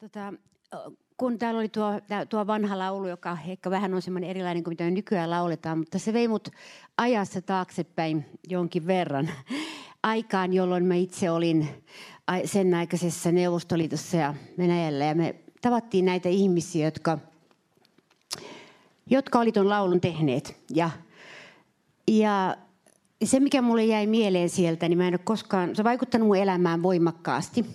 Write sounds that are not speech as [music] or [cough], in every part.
Tota, kun täällä oli tuo, tuo vanha laulu, joka ehkä vähän on semmoinen erilainen kuin mitä nykyään lauletaan, mutta se vei mut ajassa taaksepäin jonkin verran [laughs] aikaan, jolloin mä itse olin sen aikaisessa Neuvostoliitossa ja Venäjällä. Ja me tavattiin näitä ihmisiä, jotka, jotka oli tuon laulun tehneet. Ja, ja se, mikä mulle jäi mieleen sieltä, niin mä en ole koskaan, se on vaikuttanut mun elämään voimakkaasti.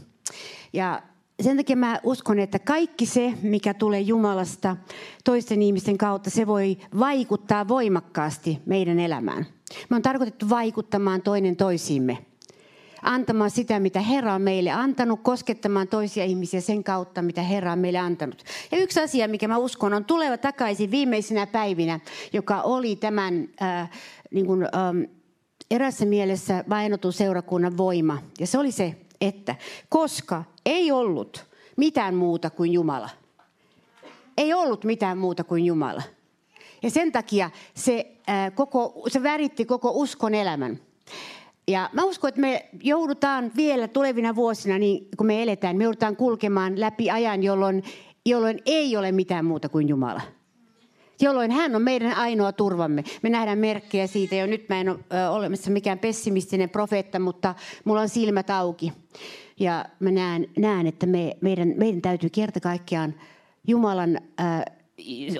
Ja sen takia mä uskon, että kaikki se, mikä tulee Jumalasta toisten ihmisten kautta, se voi vaikuttaa voimakkaasti meidän elämään. Me on tarkoitettu vaikuttamaan toinen toisiimme. Antamaan sitä, mitä Herra on meille antanut, koskettamaan toisia ihmisiä sen kautta, mitä Herra on meille antanut. Ja yksi asia, mikä mä uskon, on tuleva takaisin viimeisinä päivinä, joka oli tämän äh, niin kuin, ähm, erässä mielessä vainotun seurakunnan voima. Ja se oli se, että koska ei ollut mitään muuta kuin Jumala. Ei ollut mitään muuta kuin Jumala. Ja sen takia se, ää, koko, se väritti koko uskon elämän. Ja mä uskon, että me joudutaan vielä tulevina vuosina, niin kun me eletään, me joudutaan kulkemaan läpi ajan, jolloin, jolloin ei ole mitään muuta kuin Jumala. Jolloin hän on meidän ainoa turvamme. Me nähdään merkkejä siitä jo. Nyt mä en ole olemassa mikään pessimistinen profeetta, mutta mulla on silmät auki. Ja mä näen, näen että me, meidän, meidän täytyy kerta kaikkiaan Jumalan...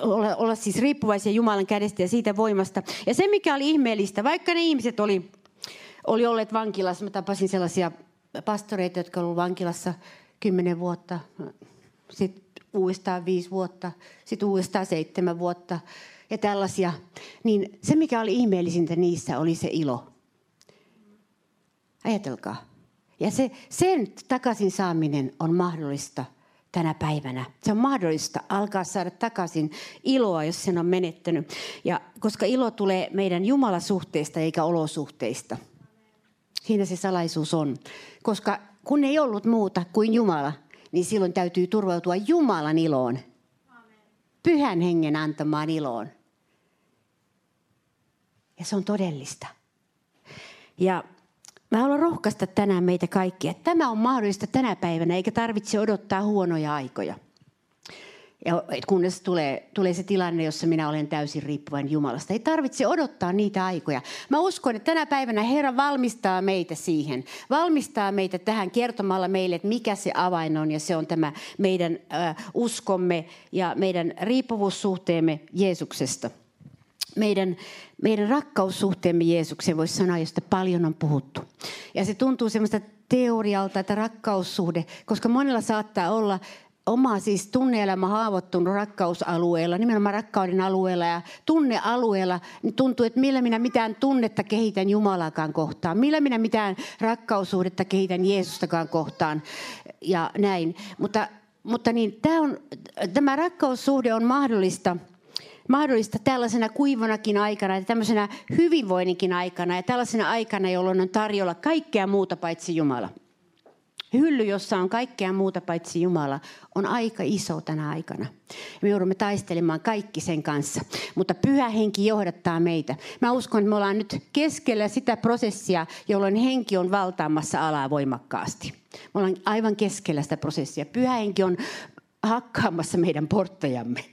Olla, olla siis riippuvaisia Jumalan kädestä ja siitä voimasta. Ja se, mikä oli ihmeellistä, vaikka ne ihmiset oli, oli olleet vankilassa, mä tapasin sellaisia pastoreita, jotka olivat vankilassa kymmenen vuotta, sitten uudestaan viisi vuotta, sitten uudestaan seitsemän vuotta ja tällaisia. Niin se, mikä oli ihmeellisintä niissä, oli se ilo. Ajatelkaa. Ja se, sen takaisin saaminen on mahdollista tänä päivänä. Se on mahdollista alkaa saada takaisin iloa, jos sen on menettänyt. Ja koska ilo tulee meidän Jumalasuhteista eikä olosuhteista. Siinä se salaisuus on. Koska kun ei ollut muuta kuin Jumala, niin silloin täytyy turvautua Jumalan iloon. Pyhän hengen antamaan iloon. Ja se on todellista. Ja Mä haluan rohkaista tänään meitä kaikkia, tämä on mahdollista tänä päivänä, eikä tarvitse odottaa huonoja aikoja. Ja kunnes tulee, tulee se tilanne, jossa minä olen täysin riippuvainen Jumalasta. Ei tarvitse odottaa niitä aikoja. Mä uskon, että tänä päivänä Herra valmistaa meitä siihen. Valmistaa meitä tähän kertomalla meille, että mikä se avain on. Ja se on tämä meidän äh, uskomme ja meidän riippuvuussuhteemme Jeesuksesta meidän, meidän rakkaussuhteemme Jeesukseen voisi sanoa, josta paljon on puhuttu. Ja se tuntuu semmoista teorialta, että rakkaussuhde, koska monella saattaa olla oma siis tunneelämä haavoittunut rakkausalueella, nimenomaan rakkauden alueella ja tunnealueella, niin tuntuu, että millä minä mitään tunnetta kehitän Jumalakaan kohtaan, millä minä mitään rakkaussuhdetta kehitän Jeesustakaan kohtaan ja näin. Mutta, mutta niin, tämä, on, tämä rakkaussuhde on mahdollista – mahdollista tällaisena kuivanakin aikana ja tämmöisenä hyvinvoinninkin aikana ja tällaisena aikana, jolloin on tarjolla kaikkea muuta paitsi Jumala. Hylly, jossa on kaikkea muuta paitsi Jumala, on aika iso tänä aikana. Me joudumme taistelemaan kaikki sen kanssa. Mutta pyhä henki johdattaa meitä. Mä uskon, että me ollaan nyt keskellä sitä prosessia, jolloin henki on valtaamassa alaa voimakkaasti. Me ollaan aivan keskellä sitä prosessia. Pyhä henki on hakkaamassa meidän porttajamme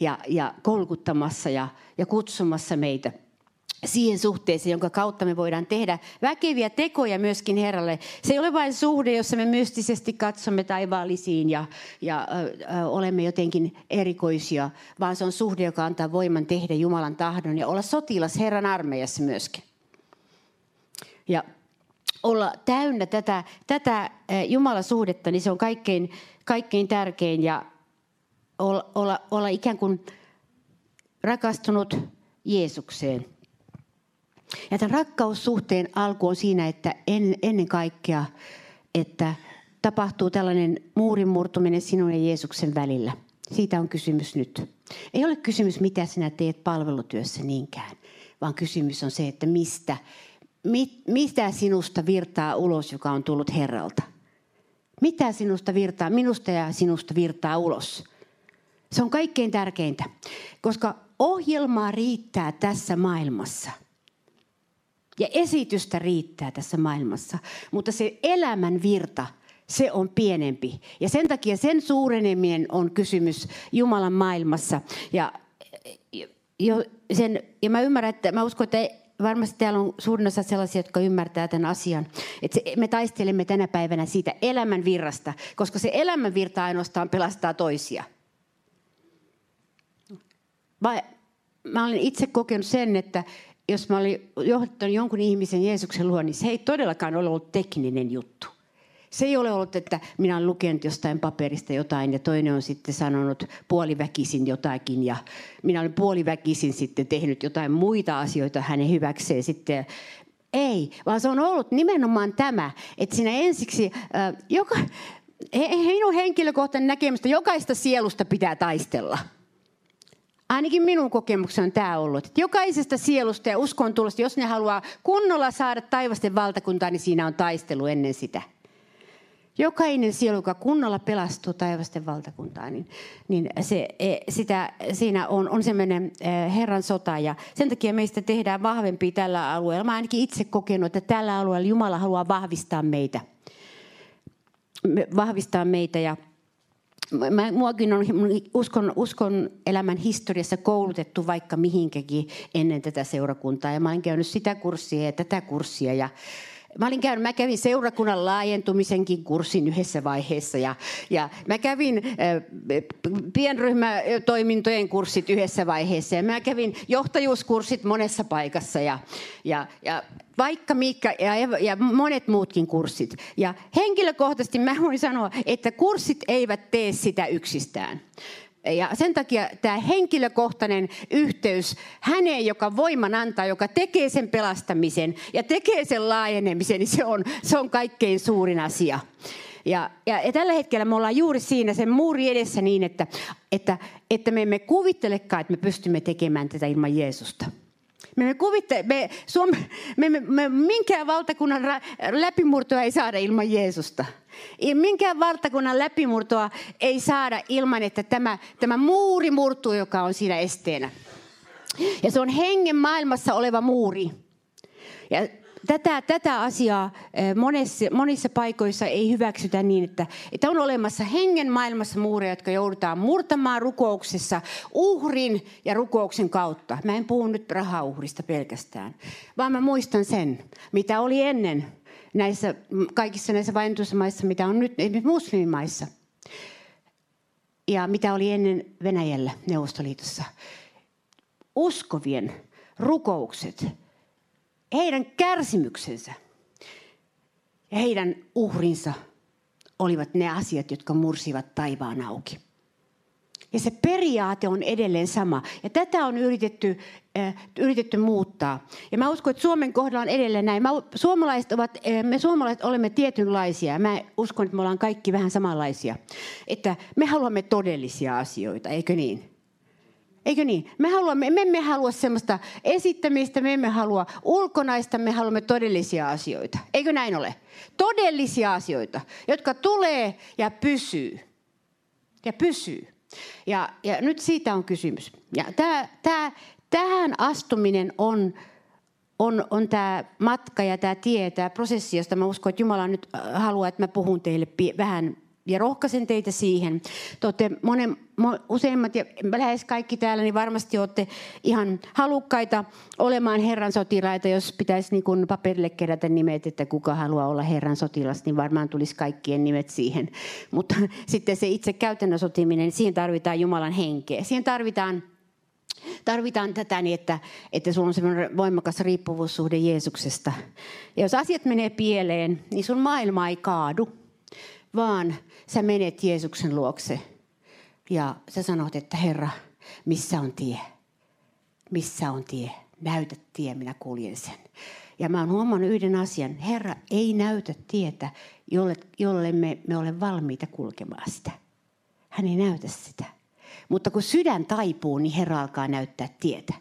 ja, ja kolkuttamassa ja, ja kutsumassa meitä siihen suhteeseen, jonka kautta me voidaan tehdä väkeviä tekoja myöskin Herralle. Se ei ole vain suhde, jossa me mystisesti katsomme taivaallisiin ja, ja ö, ö, olemme jotenkin erikoisia, vaan se on suhde, joka antaa voiman tehdä Jumalan tahdon ja olla sotilas Herran armeijassa myöskin. Ja olla täynnä tätä, tätä Jumalasuhdetta, niin se on kaikkein, kaikkein tärkein ja olla, olla, olla ikään kuin rakastunut Jeesukseen. Ja tämän rakkaussuhteen alku on siinä, että en, ennen kaikkea, että tapahtuu tällainen muurin murtuminen sinun ja Jeesuksen välillä. Siitä on kysymys nyt. Ei ole kysymys, mitä sinä teet palvelutyössä niinkään, vaan kysymys on se, että mistä, mit, mitä sinusta virtaa ulos, joka on tullut Herralta. Mitä sinusta virtaa, minusta ja sinusta virtaa ulos. Se on kaikkein tärkeintä, koska ohjelmaa riittää tässä maailmassa. Ja esitystä riittää tässä maailmassa. Mutta se elämän virta, se on pienempi. Ja sen takia sen suureneminen on kysymys Jumalan maailmassa. Ja, jo, sen, ja mä ymmärrän, että mä uskon, että varmasti täällä on suurin osa sellaisia, jotka ymmärtää tämän asian. Että se, me taistelemme tänä päivänä siitä elämän virrasta, koska se elämän virta ainoastaan pelastaa toisia. Vai, mä olen itse kokenut sen, että jos mä olin johtanut jonkun ihmisen Jeesuksen luo, niin se ei todellakaan ole ollut tekninen juttu. Se ei ole ollut, että minä olen lukenut jostain paperista jotain ja toinen on sitten sanonut puoliväkisin jotakin ja minä olen puoliväkisin sitten tehnyt jotain muita asioita hänen hyväkseen sitten. Ei, vaan se on ollut nimenomaan tämä, että sinä ensiksi, äh, joka, minun henkilökohtainen näkemystä, jokaista sielusta pitää taistella – ainakin minun kokemukseni on tämä ollut, että jokaisesta sielusta ja uskon tulosta, jos ne haluaa kunnolla saada taivasten valtakuntaa, niin siinä on taistelu ennen sitä. Jokainen sielu, joka kunnolla pelastuu taivasten valtakuntaan, niin, niin se, e, sitä, siinä on, on semmoinen e, Herran sota. Ja sen takia meistä tehdään vahvempi tällä alueella. Mä ainakin itse kokenut, että tällä alueella Jumala haluaa vahvistaa meitä. Vahvistaa meitä ja mä, muakin on uskon, uskon elämän historiassa koulutettu vaikka mihinkäkin ennen tätä seurakuntaa. Ja mä olen käynyt sitä kurssia ja tätä kurssia. Ja Mä, olin käynyt, mä kävin seurakunnan laajentumisenkin kurssin yhdessä vaiheessa ja, ja mä kävin äh, pienryhmätoimintojen kurssit yhdessä vaiheessa ja mä kävin johtajuuskurssit monessa paikassa ja, ja, ja vaikka mikä ja, ja monet muutkin kurssit. Ja henkilökohtaisesti mä voin sanoa, että kurssit eivät tee sitä yksistään. Ja sen takia tämä henkilökohtainen yhteys häneen, joka voiman antaa, joka tekee sen pelastamisen ja tekee sen laajenemisen, niin se on, se on kaikkein suurin asia. Ja, ja, ja tällä hetkellä me ollaan juuri siinä sen muuri edessä niin, että, että, että me emme kuvittelekaan, että me pystymme tekemään tätä ilman Jeesusta. Me emme kuvittele, me, Suome, me, me, me, minkään valtakunnan läpimurtoa ei saada ilman Jeesusta. Minkään valtakunnan läpimurtoa ei saada ilman, että tämä, tämä muuri murtuu, joka on siinä esteenä. Ja se on hengen maailmassa oleva muuri. Ja tätä, tätä asiaa eh, monessa, monissa paikoissa ei hyväksytä niin, että, että on olemassa hengen maailmassa muureja, jotka joudutaan murtamaan rukouksessa uhrin ja rukouksen kautta. Mä en puhu nyt rahauhrista pelkästään, vaan mä muistan sen, mitä oli ennen näissä, kaikissa näissä vainotusmaissa, mitä on nyt, nyt muslimimaissa. Ja mitä oli ennen Venäjällä Neuvostoliitossa. Uskovien rukoukset, heidän kärsimyksensä ja heidän uhrinsa olivat ne asiat, jotka mursivat taivaan auki. Ja se periaate on edelleen sama. Ja tätä on yritetty, äh, yritetty muuttaa. Ja mä uskon, että Suomen kohdalla on edelleen näin. Mä, suomalaiset ovat, äh, me suomalaiset olemme tietynlaisia. Mä uskon, että me ollaan kaikki vähän samanlaisia. Että me haluamme todellisia asioita, eikö niin? Eikö niin? Me, haluamme, me emme halua sellaista esittämistä, me emme halua ulkonaista, me haluamme todellisia asioita. Eikö näin ole? Todellisia asioita, jotka tulee ja pysyy. Ja pysyy. Ja, ja nyt siitä on kysymys. Ja tää, tää, tähän astuminen on, on, on tämä matka ja tämä tie, tämä prosessi, josta mä uskon, että Jumala nyt äh, haluaa, että mä puhun teille vähän ja rohkaisen teitä siihen. Te olette monen, useimmat ja lähes kaikki täällä, niin varmasti olette ihan halukkaita olemaan Herran sotilaita. Jos pitäisi niin kuin paperille kerätä nimet, että kuka haluaa olla Herran sotilas, niin varmaan tulisi kaikkien nimet siihen. Mutta [laughs] sitten se itse käytännön sotiminen, niin siihen tarvitaan Jumalan henkeä. Siihen tarvitaan Tarvitaan tätä niin, että, että sulla on semmoinen voimakas riippuvuussuhde Jeesuksesta. Ja jos asiat menee pieleen, niin sun maailma ei kaadu, vaan sä menet Jeesuksen luokse ja sä sanot, että Herra, missä on tie? Missä on tie? Näytä tie, minä kuljen sen. Ja mä oon huomannut yhden asian. Herra ei näytä tietä, jolle, jolle me, me olemme valmiita kulkemaan sitä. Hän ei näytä sitä. Mutta kun sydän taipuu, niin Herra alkaa näyttää tietä.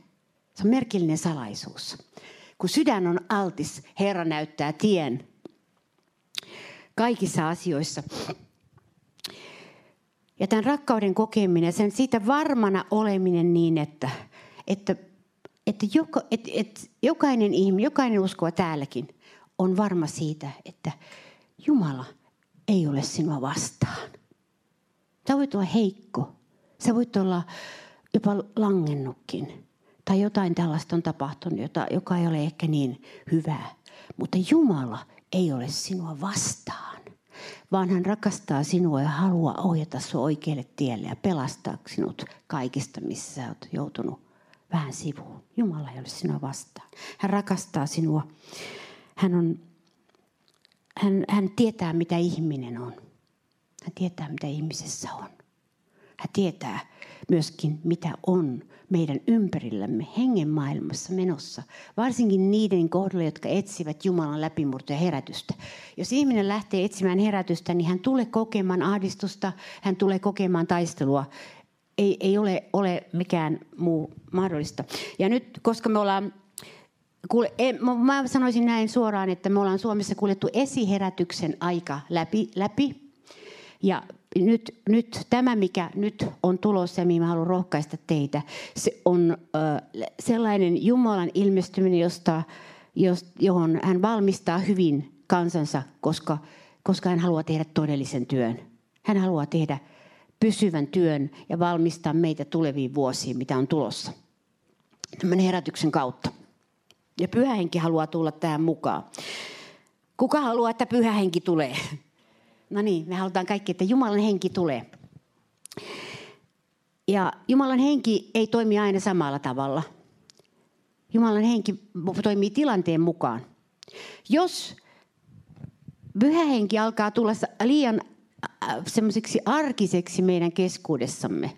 Se on merkillinen salaisuus. Kun sydän on altis, Herra näyttää tien kaikissa asioissa. Ja tämän rakkauden kokeminen, sen siitä varmana oleminen niin, että, että, että, joka, että, että jokainen ihminen, jokainen uskova täälläkin on varma siitä, että Jumala ei ole sinua vastaan. Sä voit olla heikko. Sä voit olla jopa langennutkin. Tai jotain tällaista on tapahtunut, joka ei ole ehkä niin hyvää. Mutta Jumala ei ole sinua vastaan, vaan hän rakastaa sinua ja haluaa ohjata sinua oikealle tielle ja pelastaa sinut kaikista, missä sä joutunut vähän sivuun. Jumala ei ole sinua vastaan. Hän rakastaa sinua. Hän, on, hän, hän tietää, mitä ihminen on. Hän tietää, mitä ihmisessä on. Hän tietää myöskin, mitä on meidän ympärillämme hengen maailmassa menossa. Varsinkin niiden kohdalla, jotka etsivät Jumalan läpimurtoa ja herätystä. Jos ihminen lähtee etsimään herätystä, niin hän tulee kokemaan ahdistusta, hän tulee kokemaan taistelua. Ei, ei ole, ole mikään muu mahdollista. Ja nyt, koska me ollaan Kuule, mä sanoisin näin suoraan, että me ollaan Suomessa kuljettu esiherätyksen aika läpi, läpi ja nyt, nyt tämä, mikä nyt on tulossa ja mihin mä haluan rohkaista teitä, se on äh, sellainen Jumalan ilmestyminen, josta, jost, johon hän valmistaa hyvin kansansa, koska, koska hän haluaa tehdä todellisen työn. Hän haluaa tehdä pysyvän työn ja valmistaa meitä tuleviin vuosiin, mitä on tulossa. Tämän herätyksen kautta. Ja pyhähenki haluaa tulla tähän mukaan. Kuka haluaa, että pyhähenki tulee? No niin, me halutaan kaikki, että Jumalan henki tulee. Ja Jumalan henki ei toimi aina samalla tavalla. Jumalan henki toimii tilanteen mukaan. Jos pyhä henki alkaa tulla liian semmoiseksi arkiseksi meidän keskuudessamme,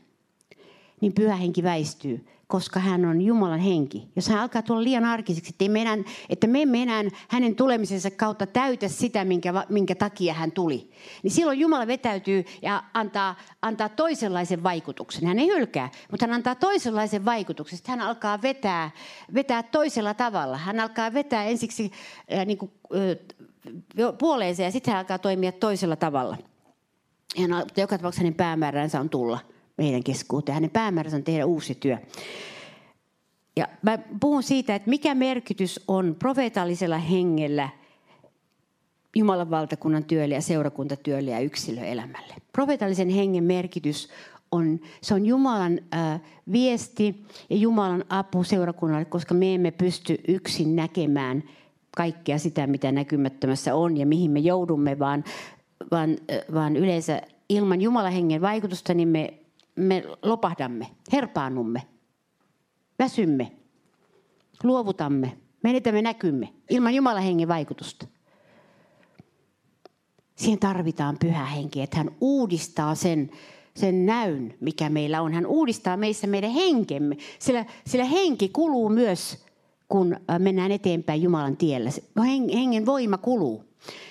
niin pyhä henki väistyy koska hän on Jumalan henki. Jos hän alkaa tulla liian arkiseksi, että, me, että me emme enää hänen tulemisensa kautta täytä sitä, minkä, minkä takia hän tuli, niin silloin Jumala vetäytyy ja antaa, antaa toisenlaisen vaikutuksen. Hän ei hylkää, mutta hän antaa toisenlaisen vaikutuksen. Sitten hän alkaa vetää, vetää toisella tavalla. Hän alkaa vetää ensiksi äh, niin kuin, äh, puoleensa ja sitten hän alkaa toimia toisella tavalla. Ja joka tapauksessa hänen päämääränsä on tulla – meidän keskuuteen. Hänen päämääränsä on tehdä uusi työ. Ja mä puhun siitä, että mikä merkitys on profeetallisella hengellä Jumalan valtakunnan työlle ja seurakuntatyölle ja yksilöelämälle. Profeetallisen hengen merkitys on, se on Jumalan äh, viesti ja Jumalan apu seurakunnalle, koska me emme pysty yksin näkemään kaikkea sitä, mitä näkymättömässä on ja mihin me joudumme, vaan, vaan, vaan yleensä ilman Jumalan hengen vaikutusta niin me me lopahdamme, herpaannumme, väsymme, luovutamme, menetämme näkymme ilman Jumalan hengen vaikutusta. Siihen tarvitaan pyhä henki, että hän uudistaa sen, sen näyn, mikä meillä on. Hän uudistaa meissä meidän henkemme, sillä, sillä henki kuluu myös, kun mennään eteenpäin Jumalan tiellä. Hengen voima kuluu.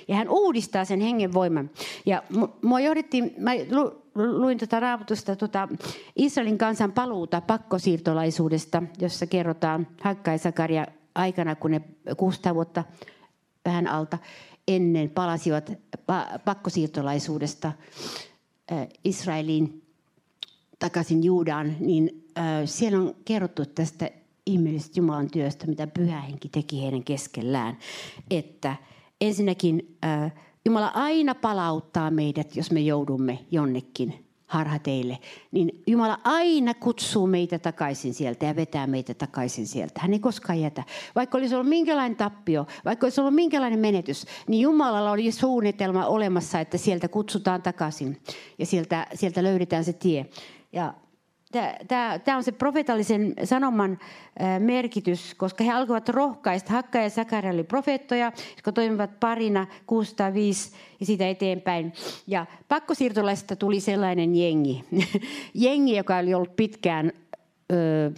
Ja hän uudistaa sen hengen voiman. Ja mua johdettiin, mä luin tuota raamatusta tuota Israelin kansan paluuta pakkosiirtolaisuudesta, jossa kerrotaan Hakka ja Sakaria aikana, kun ne 600 vuotta vähän alta ennen palasivat pakkosiirtolaisuudesta Israeliin takaisin Juudaan, niin siellä on kerrottu tästä ihmeellisestä Jumalan työstä, mitä pyhä henki teki heidän keskellään. Että ensinnäkin Jumala aina palauttaa meidät, jos me joudumme jonnekin harhateille. Niin Jumala aina kutsuu meitä takaisin sieltä ja vetää meitä takaisin sieltä. Hän ei koskaan jätä. Vaikka olisi ollut minkälainen tappio, vaikka olisi ollut minkälainen menetys, niin Jumalalla oli suunnitelma olemassa, että sieltä kutsutaan takaisin ja sieltä, sieltä löydetään se tie. Ja Tämä on se profetallisen sanoman merkitys, koska he alkoivat rohkaista. Hakka ja Sakaria oli profeettoja, jotka toimivat parina 605 ja siitä eteenpäin. Ja pakkosiirtolaisista tuli sellainen jengi. [laughs] jengi, joka oli ollut pitkään ö,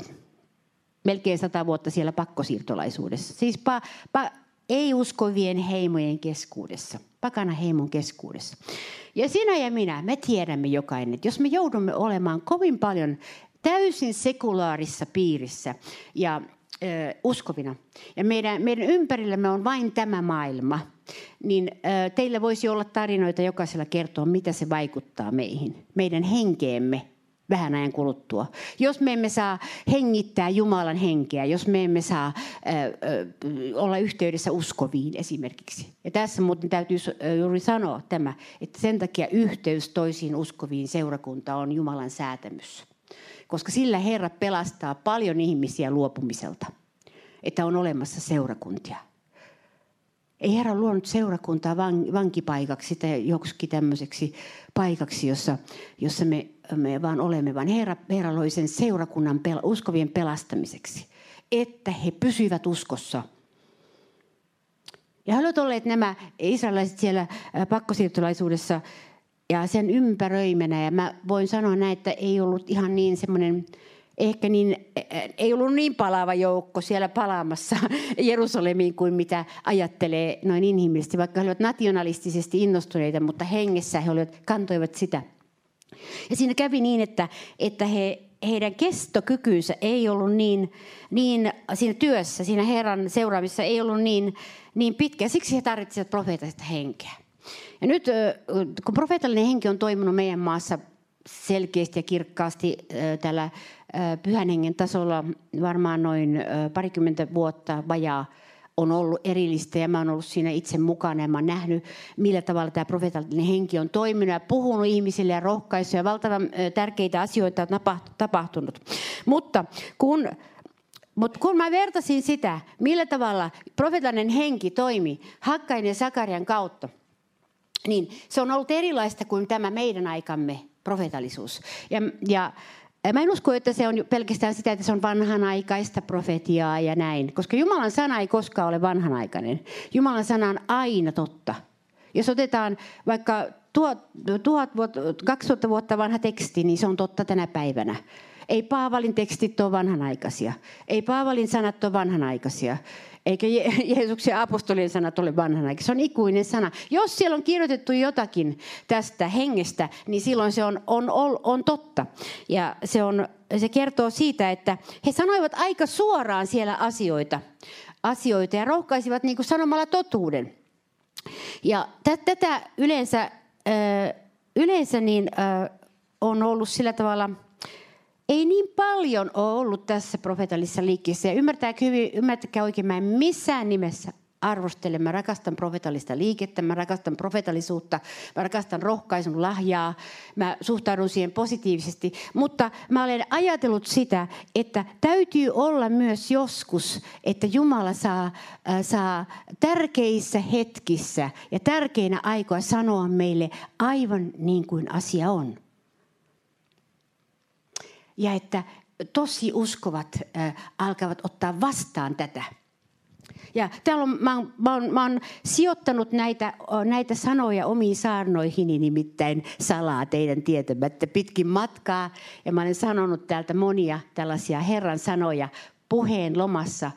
melkein sata vuotta siellä pakkosiirtolaisuudessa. Siis pa, pa, ei-uskovien heimojen keskuudessa, pakana heimon keskuudessa. Ja sinä ja minä, me tiedämme jokainen, että jos me joudumme olemaan kovin paljon täysin sekulaarissa piirissä ja ö, uskovina, ja meidän, meidän ympärillämme on vain tämä maailma, niin ö, teillä voisi olla tarinoita jokaisella kertoa, mitä se vaikuttaa meihin, meidän henkeemme, vähän ajan kuluttua. Jos me emme saa hengittää Jumalan henkeä, jos me emme saa äh, äh, olla yhteydessä uskoviin esimerkiksi. Ja tässä muuten täytyy juuri sanoa tämä, että sen takia yhteys toisiin uskoviin seurakunta on Jumalan säätämys. Koska sillä Herra pelastaa paljon ihmisiä luopumiselta, että on olemassa seurakuntia. Ei Herra luonut seurakuntaa vankipaikaksi tai joksikin tämmöiseksi paikaksi, jossa, jossa me, me vaan olemme, vaan Herra, Herra loi sen seurakunnan pel, uskovien pelastamiseksi, että he pysyvät uskossa. Ja he olivat olleet nämä israelaiset siellä pakkosiirtolaisuudessa ja sen ympäröimänä. Ja mä voin sanoa näin, että ei ollut ihan niin semmoinen ehkä niin, ei ollut niin palava joukko siellä palaamassa [laughs] Jerusalemiin kuin mitä ajattelee noin inhimillisesti, vaikka he olivat nationalistisesti innostuneita, mutta hengessä he olivat, kantoivat sitä. Ja siinä kävi niin, että, että he, heidän kestokykynsä ei ollut niin, niin siinä työssä, siinä Herran seuraamissa ei ollut niin, niin pitkä. Siksi he tarvitsivat profeetallista henkeä. Ja nyt kun profeetallinen henki on toiminut meidän maassa selkeästi ja kirkkaasti tällä pyhän hengen tasolla varmaan noin parikymmentä vuotta vajaa on ollut erillistä ja mä oon ollut siinä itse mukana ja mä oon nähnyt, millä tavalla tämä profeetallinen henki on toiminut ja puhunut ihmisille ja rohkaissut ja valtavan tärkeitä asioita on tapahtunut. Mutta kun mutta kun mä vertasin sitä, millä tavalla profeetallinen henki toimi Hakkain ja Sakarian kautta, niin se on ollut erilaista kuin tämä meidän aikamme profeetallisuus. Ja, ja Mä en usko, että se on pelkästään sitä, että se on vanhanaikaista profetiaa ja näin, koska Jumalan sana ei koskaan ole vanhanaikainen. Jumalan sana on aina totta. Jos otetaan vaikka tuhat, tuhat vuotta, 2000 vuotta vanha teksti, niin se on totta tänä päivänä. Ei Paavalin tekstit ole vanhanaikaisia. Ei Paavalin sanat ole vanhanaikaisia. Eikä [laughs] Jeesuksen apostolien sanat ole vanhanaikaisia. Se on ikuinen sana. Jos siellä on kirjoitettu jotakin tästä hengestä, niin silloin se on, on, on, on totta. Ja se, on, se kertoo siitä, että he sanoivat aika suoraan siellä asioita, asioita ja rohkaisivat niin kuin sanomalla totuuden. Ja tätä yleensä, yleensä niin, on ollut sillä tavalla – ei niin paljon ole ollut tässä profeetallisessa liikkeessä. Ja ymmärtääkö hyvin, ymmärtäkää oikein, mä en missään nimessä arvostele. Mä rakastan profetallista liikettä, mä rakastan profetallisuutta, mä rakastan rohkaisun lahjaa, mä suhtaudun siihen positiivisesti. Mutta mä olen ajatellut sitä, että täytyy olla myös joskus, että Jumala saa, äh, saa tärkeissä hetkissä ja tärkeinä aikoina sanoa meille aivan niin kuin asia on ja että tosi uskovat alkavat ottaa vastaan tätä. Ja täällä on, mä, oon, mä, oon, mä oon sijoittanut näitä, näitä sanoja omiin saarnoihini nimittäin salaa teidän tietämättä pitkin matkaa. Ja mä olen sanonut täältä monia tällaisia Herran sanoja puheen lomassa.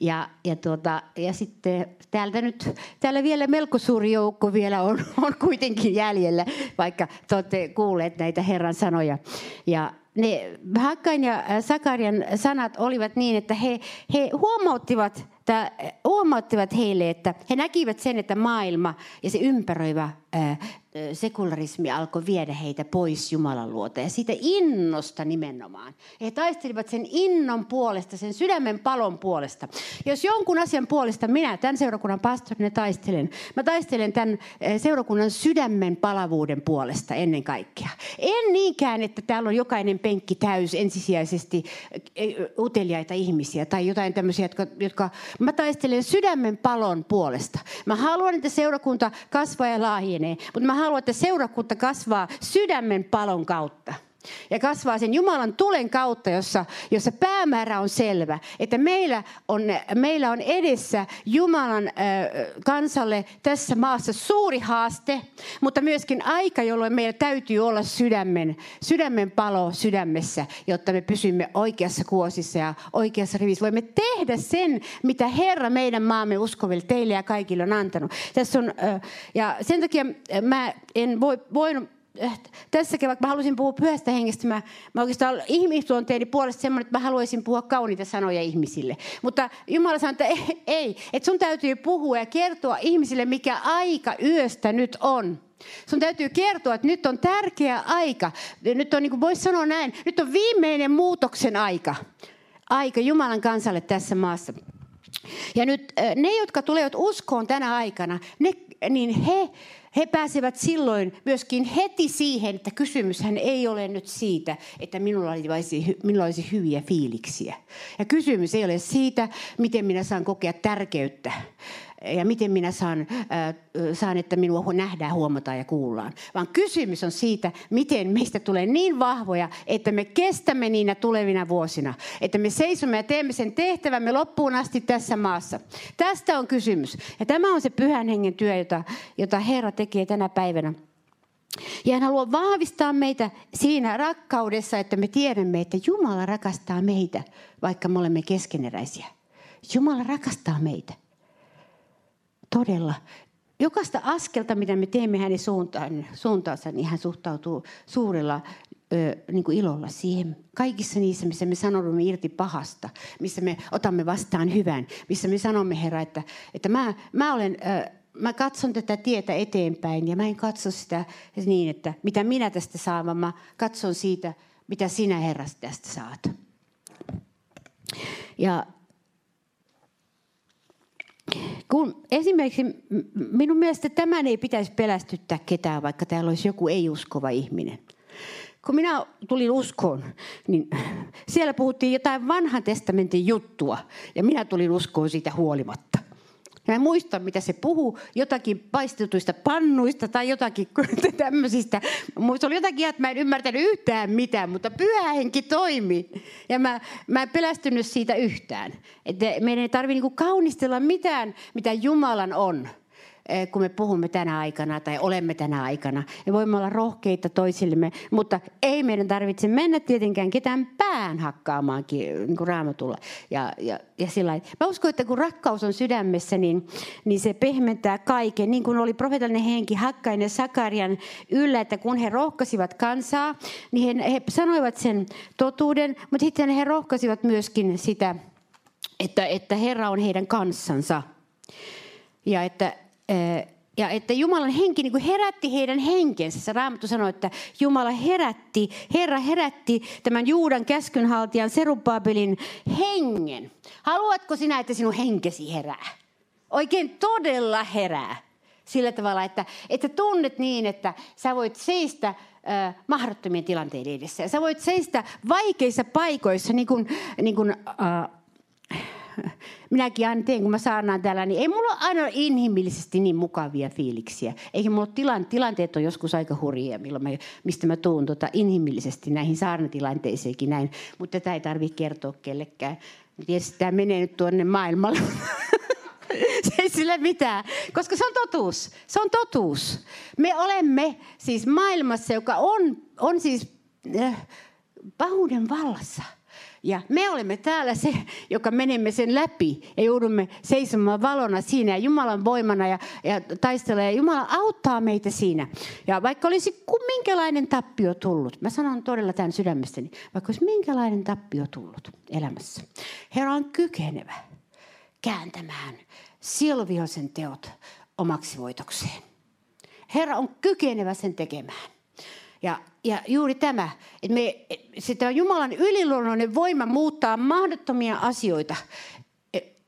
Ja, ja, tuota, ja sitten täältä nyt, täällä vielä melko suuri joukko vielä on, [laughs] on kuitenkin jäljellä, vaikka te olette kuulleet näitä Herran sanoja. Ja, ne Hakkain ja Sakarian sanat olivat niin, että he, he huomauttivat, huomauttivat heille, että he näkivät sen, että maailma ja se ympäröivä sekularismi alkoi viedä heitä pois Jumalan luota ja siitä innosta nimenomaan. He taistelivat sen innon puolesta, sen sydämen palon puolesta. Jos jonkun asian puolesta minä, tämän seurakunnan pastorina taistelen, mä taistelen tämän seurakunnan sydämen palavuuden puolesta ennen kaikkea. En niinkään, että täällä on jokainen penkki täys ensisijaisesti uteliaita ihmisiä tai jotain tämmöisiä, jotka, jotka mä taistelen sydämen palon puolesta. Mä haluan, että seurakunta kasvaa ja laajenee, mutta mä haluan, että seurakunta kasvaa sydämen palon kautta ja kasvaa sen Jumalan tulen kautta, jossa, jossa päämäärä on selvä. Että meillä on, meillä on edessä Jumalan äh, kansalle tässä maassa suuri haaste, mutta myöskin aika, jolloin meillä täytyy olla sydämen, sydämen palo sydämessä, jotta me pysymme oikeassa kuosissa ja oikeassa rivissä. Voimme tehdä sen, mitä Herra meidän maamme uskoville teille ja kaikille on antanut. Tässä on, äh, ja sen takia mä en voi, voinut tässäkin, vaikka mä haluaisin puhua pyhästä hengestä, mä, mä oikeastaan ihmisluonteeni puolesta semmoinen, että mä haluaisin puhua kauniita sanoja ihmisille. Mutta Jumala sanoi, että ei, ei, että sun täytyy puhua ja kertoa ihmisille, mikä aika yöstä nyt on. Sun täytyy kertoa, että nyt on tärkeä aika. Nyt on, niin kuin voisi sanoa näin, nyt on viimeinen muutoksen aika. Aika Jumalan kansalle tässä maassa. Ja nyt ne, jotka tulevat uskoon tänä aikana, ne, niin he, he pääsevät silloin myöskin heti siihen, että kysymyshän ei ole nyt siitä, että minulla olisi, minulla olisi hyviä fiiliksiä. Ja kysymys ei ole siitä, miten minä saan kokea tärkeyttä ja miten minä saan, äh, saan, että minua nähdään, huomataan ja kuullaan. Vaan kysymys on siitä, miten meistä tulee niin vahvoja, että me kestämme niinä tulevina vuosina. Että me seisomme ja teemme sen tehtävämme loppuun asti tässä maassa. Tästä on kysymys. Ja tämä on se pyhän hengen työ, jota, jota Herra tekee tänä päivänä. Ja hän haluaa vahvistaa meitä siinä rakkaudessa, että me tiedämme, että Jumala rakastaa meitä, vaikka me olemme keskeneräisiä. Jumala rakastaa meitä todella jokaista askelta, mitä me teemme hänen suuntaan, suuntaansa, niin hän suhtautuu suurella ö, niin kuin ilolla siihen. Kaikissa niissä, missä me sanoudumme irti pahasta, missä me otamme vastaan hyvän, missä me sanomme, Herra, että, että mä, mä, olen, ö, mä katson tätä tietä eteenpäin ja mä en katso sitä niin, että mitä minä tästä saan, vaan mä katson siitä, mitä sinä, Herra, tästä saat. Ja kun esimerkiksi minun mielestä tämän ei pitäisi pelästyttää ketään, vaikka täällä olisi joku ei-uskova ihminen. Kun minä tulin uskoon, niin siellä puhuttiin jotain vanhan testamentin juttua, ja minä tulin uskoon siitä huolimatta. Ja en muista, mitä se puhuu, jotakin paistetuista pannuista tai jotakin [laughs] tämmöisistä. Se oli jotakin, että mä en ymmärtänyt yhtään mitään, mutta pyhä henki toimi. Ja mä, mä en pelästynyt siitä yhtään. Että meidän ei tarvitse niinku kaunistella mitään, mitä Jumalan on. Eh, kun me puhumme tänä aikana tai olemme tänä aikana. Me voimme olla rohkeita toisillemme, mutta ei meidän tarvitse mennä tietenkään ketään pään hakkaamaankin niin kuin raamatulla. Ja, ja, ja sillä Mä uskon, että kun rakkaus on sydämessä, niin, niin se pehmentää kaiken. Niin kuin oli profeetallinen henki Hakkainen Sakarian yllä, että kun he rohkasivat kansaa, niin he, he sanoivat sen totuuden, mutta sitten he rohkasivat myöskin sitä, että, että Herra on heidän kanssansa. Ja että ja että Jumalan henki niin kuin herätti heidän henkensä. Se Raamattu sanoi, että Jumala herätti, Herra herätti tämän Juudan käskynhaltijan Serubabelin hengen. Haluatko sinä, että sinun henkesi herää? Oikein todella herää. Sillä tavalla, että, että tunnet niin, että sä voit seistä mahdottomien tilanteiden edessä. Ja sä voit seistä vaikeissa paikoissa, niin kuin, niin kuin äh, [laughs] minäkin aina teen, kun mä saarnaan täällä, niin ei mulla ole aina inhimillisesti niin mukavia fiiliksiä. Eikä mulla tilan, tilanteet on joskus aika hurjia, milloin mä, mistä mä tuun tota, inhimillisesti näihin saarnatilanteisiinkin näin. Mutta tätä ei tarvitse kertoa kellekään. Tietysti tämä menee nyt tuonne maailmalle. [laughs] se ei sille mitään, koska se on totuus. Se on totuus. Me olemme siis maailmassa, joka on, on siis äh, pahuuden vallassa – ja me olemme täällä se, joka menemme sen läpi ja joudumme seisomaan valona siinä ja Jumalan voimana ja, ja taistelee. Ja Jumala auttaa meitä siinä. Ja vaikka olisi minkälainen tappio tullut, mä sanon todella tämän sydämestäni, vaikka olisi minkälainen tappio tullut elämässä. Herra on kykenevä kääntämään Silviosen teot omaksi voitokseen. Herra on kykenevä sen tekemään. Ja, ja juuri tämä, että me, sitä Jumalan yliluonnollinen voima muuttaa mahdottomia asioita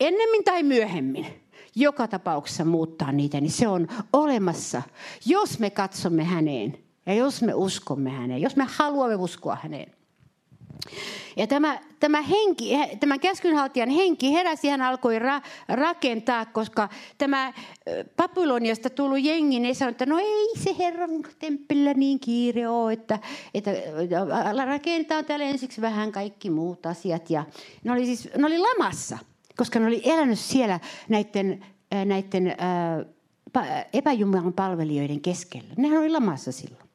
ennemmin tai myöhemmin. Joka tapauksessa muuttaa niitä, niin se on olemassa, jos me katsomme häneen ja jos me uskomme häneen, jos me haluamme uskoa häneen. Ja tämä, tämä, henki, tämä käskynhaltijan henki heräsi, hän alkoi ra, rakentaa, koska tämä Babyloniasta tullut jengi, ne sanoi, että no ei se Herran temppelillä niin kiire ole, että, että rakentaa täällä ensiksi vähän kaikki muut asiat. Ja ne oli siis ne oli lamassa, koska ne oli elänyt siellä näiden, näiden epäjumalan palvelijoiden keskellä. Nehän oli lamassa silloin.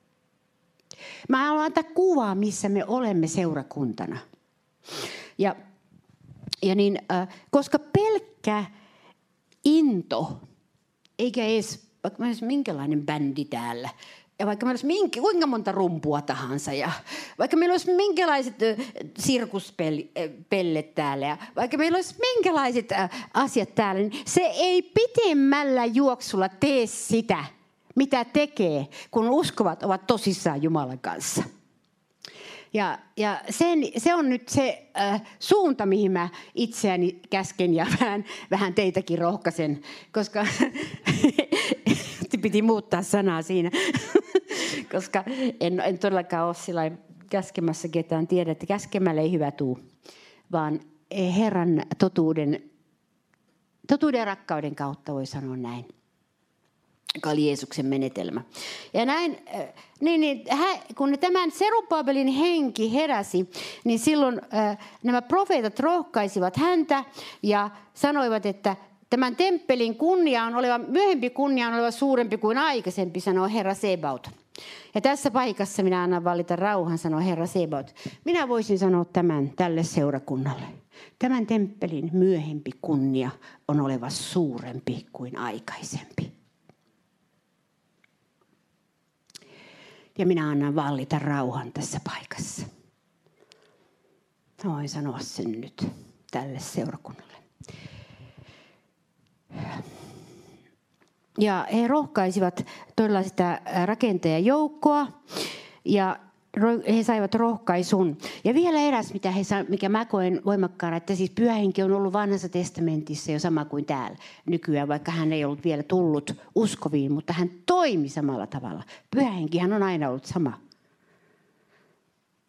Mä haluan antaa kuvaa, missä me olemme seurakuntana. Ja, ja niin, äh, koska pelkkä into, eikä edes, vaikka olisi minkälainen bändi täällä, ja vaikka meillä olisi minkä, kuinka monta rumpua tahansa, ja vaikka meillä olisi minkälaiset sirkuspellet täällä, ja vaikka meillä olisi minkälaiset asiat täällä, niin se ei pitemmällä juoksulla tee sitä, mitä tekee, kun uskovat ovat tosissaan Jumalan kanssa. Ja, ja sen, se on nyt se äh, suunta, mihin mä itseäni käsken ja [laughs] vähän, vähän teitäkin rohkaisen, koska [laughs] piti muuttaa sanaa siinä, [laughs] koska en, en todellakaan ole sillä käskemässä ketään tiedä, että käskemällä ei hyvä tuu, vaan Herran totuuden, totuuden rakkauden kautta voi sanoa näin joka oli Jeesuksen menetelmä. Ja näin, äh, niin, niin, kun tämän Serubabelin henki heräsi, niin silloin äh, nämä profeetat rohkaisivat häntä ja sanoivat, että tämän temppelin kunnia on oleva, myöhempi kunnia on oleva suurempi kuin aikaisempi, sanoo Herra Sebaut. Ja tässä paikassa minä annan valita rauhan, sanoo Herra Sebaut. Minä voisin sanoa tämän tälle seurakunnalle. Tämän temppelin myöhempi kunnia on oleva suurempi kuin aikaisempi. Ja minä annan vallita rauhan tässä paikassa. Voin sanoa sen nyt tälle seurakunnalle. Ja he rohkaisivat todella sitä rakentajajoukkoa ja he saivat rohkaisun. Ja vielä eräs, mitä he, mikä mä koen voimakkaana, että siis pyhähenki on ollut vanhassa testamentissa jo sama kuin täällä nykyään, vaikka hän ei ollut vielä tullut uskoviin, mutta hän toimi samalla tavalla. Pyhähenki hän on aina ollut sama.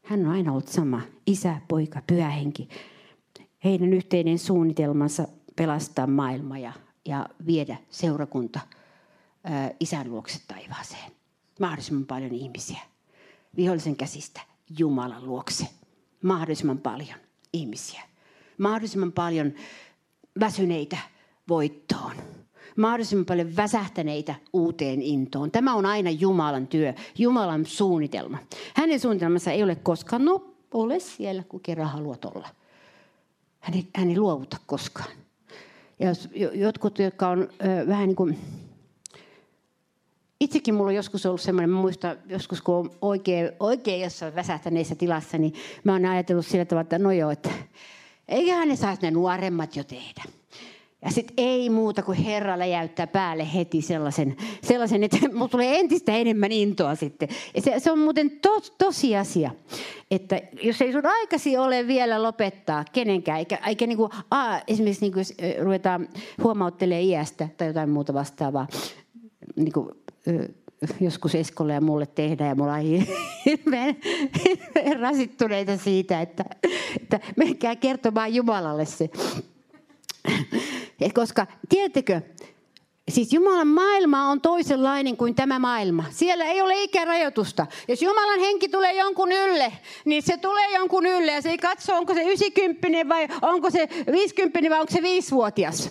Hän on aina ollut sama. Isä, poika, pyhähenki. Heidän yhteinen suunnitelmansa pelastaa maailma ja, ja viedä seurakunta ää, isän luokse taivaaseen. Mahdollisimman paljon ihmisiä vihollisen käsistä Jumalan luokse. Mahdollisimman paljon ihmisiä. Mahdollisimman paljon väsyneitä voittoon. Mahdollisimman paljon väsähtäneitä uuteen intoon. Tämä on aina Jumalan työ, Jumalan suunnitelma. Hänen suunnitelmansa ei ole koskaan, no ole siellä, kun kerran haluat olla. Hän ei, hän ei luovuta koskaan. Ja jos jotkut, jotka on ö, vähän niin kuin itsekin mulla on joskus ollut semmoinen, mä muistan joskus kun on oikein, oikein jossain väsähtäneessä tilassa, niin mä oon ajatellut sillä tavalla, että no joo, että eiköhän ne saisi ne nuoremmat jo tehdä. Ja sitten ei muuta kuin Herra läjäyttää päälle heti sellaisen, sellaisen että mulla tulee entistä enemmän intoa sitten. Ja se, se on muuten to, tosiasia, että jos ei sun aikasi ole vielä lopettaa kenenkään, eikä, eikä niinku, a, esimerkiksi niinku, jos ruvetaan huomauttelemaan iästä tai jotain muuta vastaavaa, niinku, joskus Eskolle ja mulle tehdä ja mulla on hirveän, rasittuneita siitä, että, että menkää kertomaan Jumalalle se. Et koska, tiedättekö, Siis Jumalan maailma on toisenlainen kuin tämä maailma. Siellä ei ole ikärajoitusta. Jos Jumalan henki tulee jonkun ylle, niin se tulee jonkun ylle ja se ei katso, onko se 90 vai onko se 50 vai onko se 5-vuotias.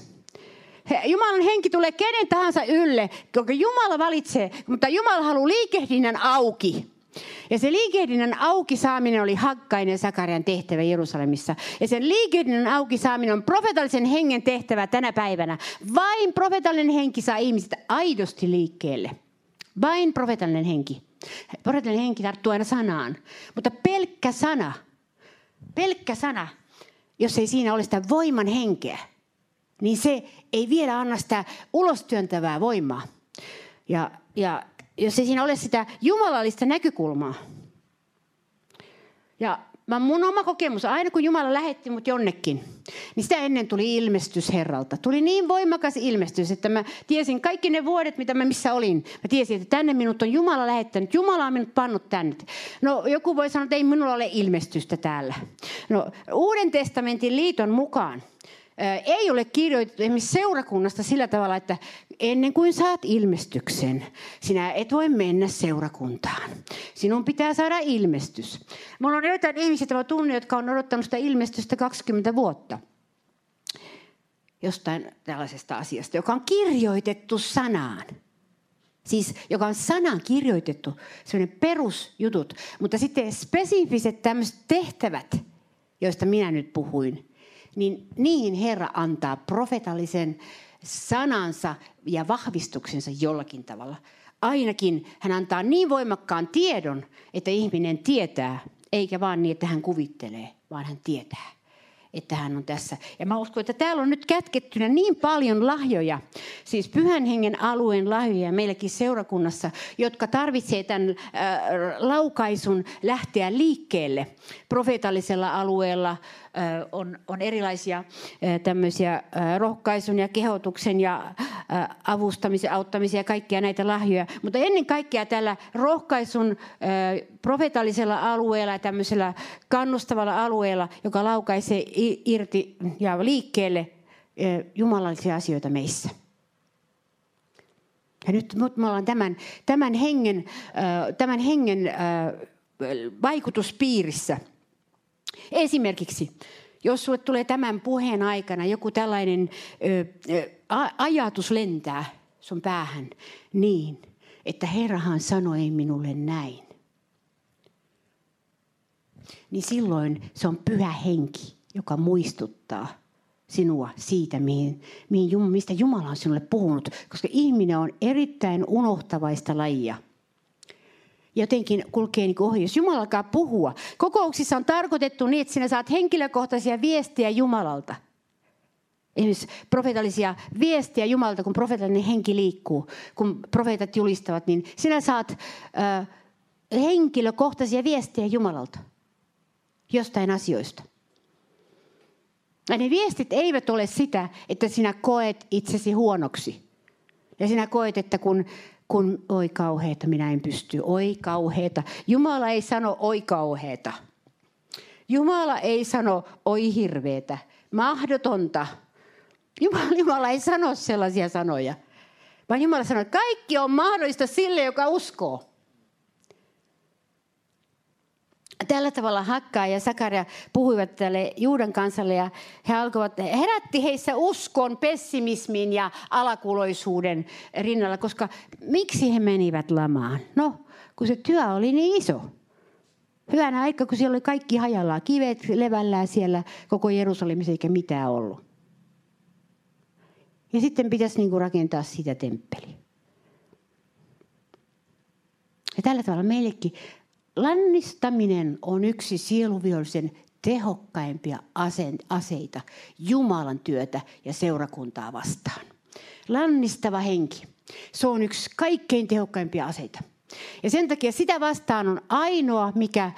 Jumalan henki tulee kenen tahansa ylle, koska Jumala valitsee, mutta Jumala haluaa liikehdinnän auki. Ja se liikehdinnän auki saaminen oli Hakkainen Sakarian tehtävä Jerusalemissa. Ja sen liikehdinnän auki saaminen on profetallisen hengen tehtävä tänä päivänä. Vain profetallinen henki saa ihmiset aidosti liikkeelle. Vain profetallinen henki. Profetallinen henki tarttuu aina sanaan. Mutta pelkkä sana, pelkkä sana, jos ei siinä ole sitä voiman henkeä, niin se ei vielä anna sitä ulostyöntävää voimaa. Ja, ja jos ei siinä ole sitä jumalallista näkökulmaa. Ja mä mun oma kokemus, aina kun Jumala lähetti mut jonnekin, niin sitä ennen tuli ilmestys Herralta. Tuli niin voimakas ilmestys, että mä tiesin kaikki ne vuodet, mitä mä missä olin. Mä tiesin, että tänne minut on Jumala lähettänyt. Jumala on minut pannut tänne. No joku voi sanoa, että ei minulla ole ilmestystä täällä. No Uuden testamentin liiton mukaan ei ole kirjoitettu esimerkiksi seurakunnasta sillä tavalla, että ennen kuin saat ilmestyksen, sinä et voi mennä seurakuntaan. Sinun pitää saada ilmestys. Mulla on joitain ihmisiä, jotka tunne, jotka on odottanut sitä ilmestystä 20 vuotta. Jostain tällaisesta asiasta, joka on kirjoitettu sanaan. Siis, joka on sanan kirjoitettu, sellainen perusjutut. Mutta sitten spesifiset tämmöiset tehtävät, joista minä nyt puhuin, niin niihin Herra antaa profetallisen sanansa ja vahvistuksensa jollakin tavalla. Ainakin hän antaa niin voimakkaan tiedon, että ihminen tietää, eikä vaan niin, että hän kuvittelee, vaan hän tietää. että hän on tässä. Ja mä uskon, että täällä on nyt kätkettynä niin paljon lahjoja, siis pyhän hengen alueen lahjoja meilläkin seurakunnassa, jotka tarvitsee tämän äh, laukaisun lähteä liikkeelle. Profeetallisella alueella on, on erilaisia tämmöisiä rohkaisun ja kehotuksen ja avustamisen, auttamisen ja kaikkia näitä lahjoja. Mutta ennen kaikkea tällä rohkaisun profeetallisella alueella ja tämmöisellä kannustavalla alueella, joka laukaisee irti ja liikkeelle jumalallisia asioita meissä. Ja nyt me ollaan tämän, tämän hengen, tämän hengen vaikutuspiirissä. Esimerkiksi, jos sinulle tulee tämän puheen aikana joku tällainen ajatus lentää sun päähän niin, että Herrahan sanoi minulle näin niin silloin se on pyhä henki, joka muistuttaa sinua siitä, mihin, mihin, mistä Jumala on sinulle puhunut. Koska ihminen on erittäin unohtavaista lajia. Jotenkin kulkee niin ohi. Jos Jumala alkaa puhua, kokouksissa on tarkoitettu niin, että sinä saat henkilökohtaisia viestiä Jumalalta. Esimerkiksi profeetallisia viestiä Jumalalta, kun profeetallinen henki liikkuu, kun profeetat julistavat, niin sinä saat äh, henkilökohtaisia viestiä Jumalalta jostain asioista. Ja ne viestit eivät ole sitä, että sinä koet itsesi huonoksi. Ja sinä koet, että kun, kun oi kauheeta, minä en pysty, oi kauheeta. Jumala ei sano oi kauheeta. Jumala ei sano oi hirveetä, mahdotonta. Jumala, Jumala ei sano sellaisia sanoja. Vaan Jumala sanoo, että kaikki on mahdollista sille, joka uskoo. Tällä tavalla Hakkaa ja Sakaria puhuivat tälle Juudan kansalle ja he alkoivat, herätti heissä uskon, pessimismin ja alakuloisuuden rinnalla, koska miksi he menivät lamaan? No, kun se työ oli niin iso. Hyvänä aika, kun siellä oli kaikki hajallaan, kivet levällään siellä koko Jerusalemissa eikä mitään ollut. Ja sitten pitäisi niin kuin rakentaa sitä temppeliä. Ja tällä tavalla meillekin Lannistaminen on yksi sieluvihollisen tehokkaimpia aseita Jumalan työtä ja seurakuntaa vastaan. Lannistava henki. Se on yksi kaikkein tehokkaimpia aseita. Ja sen takia sitä vastaan on ainoa, mikä,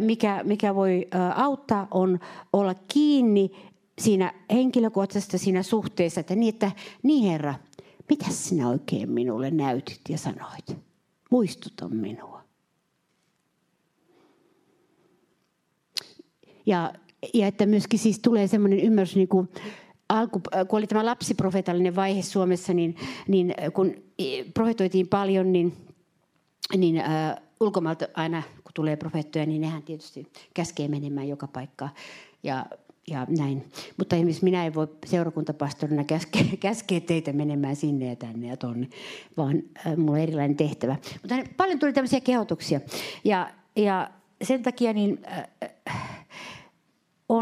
mikä, mikä voi auttaa, on olla kiinni siinä henkilökohtaisessa siinä suhteessa, että niin, että niin Herra, mitä sinä oikein minulle näytit ja sanoit? Muistuta minua. Ja, ja että myöskin siis tulee semmoinen ymmärrys, niin kuin alku, kun oli tämä lapsiprofetallinen vaihe Suomessa, niin, niin kun profetoitiin paljon, niin, niin äh, ulkomailta aina kun tulee profeettoja, niin nehän tietysti käskee menemään joka paikkaan. Ja, ja näin. Mutta esimerkiksi minä en voi seurakuntapastorina käskeä, [laughs] käskeä teitä menemään sinne ja tänne ja tonne, vaan äh, mulla on erilainen tehtävä. Mutta paljon tuli tämmöisiä kehotuksia. Ja, ja sen takia niin... Äh,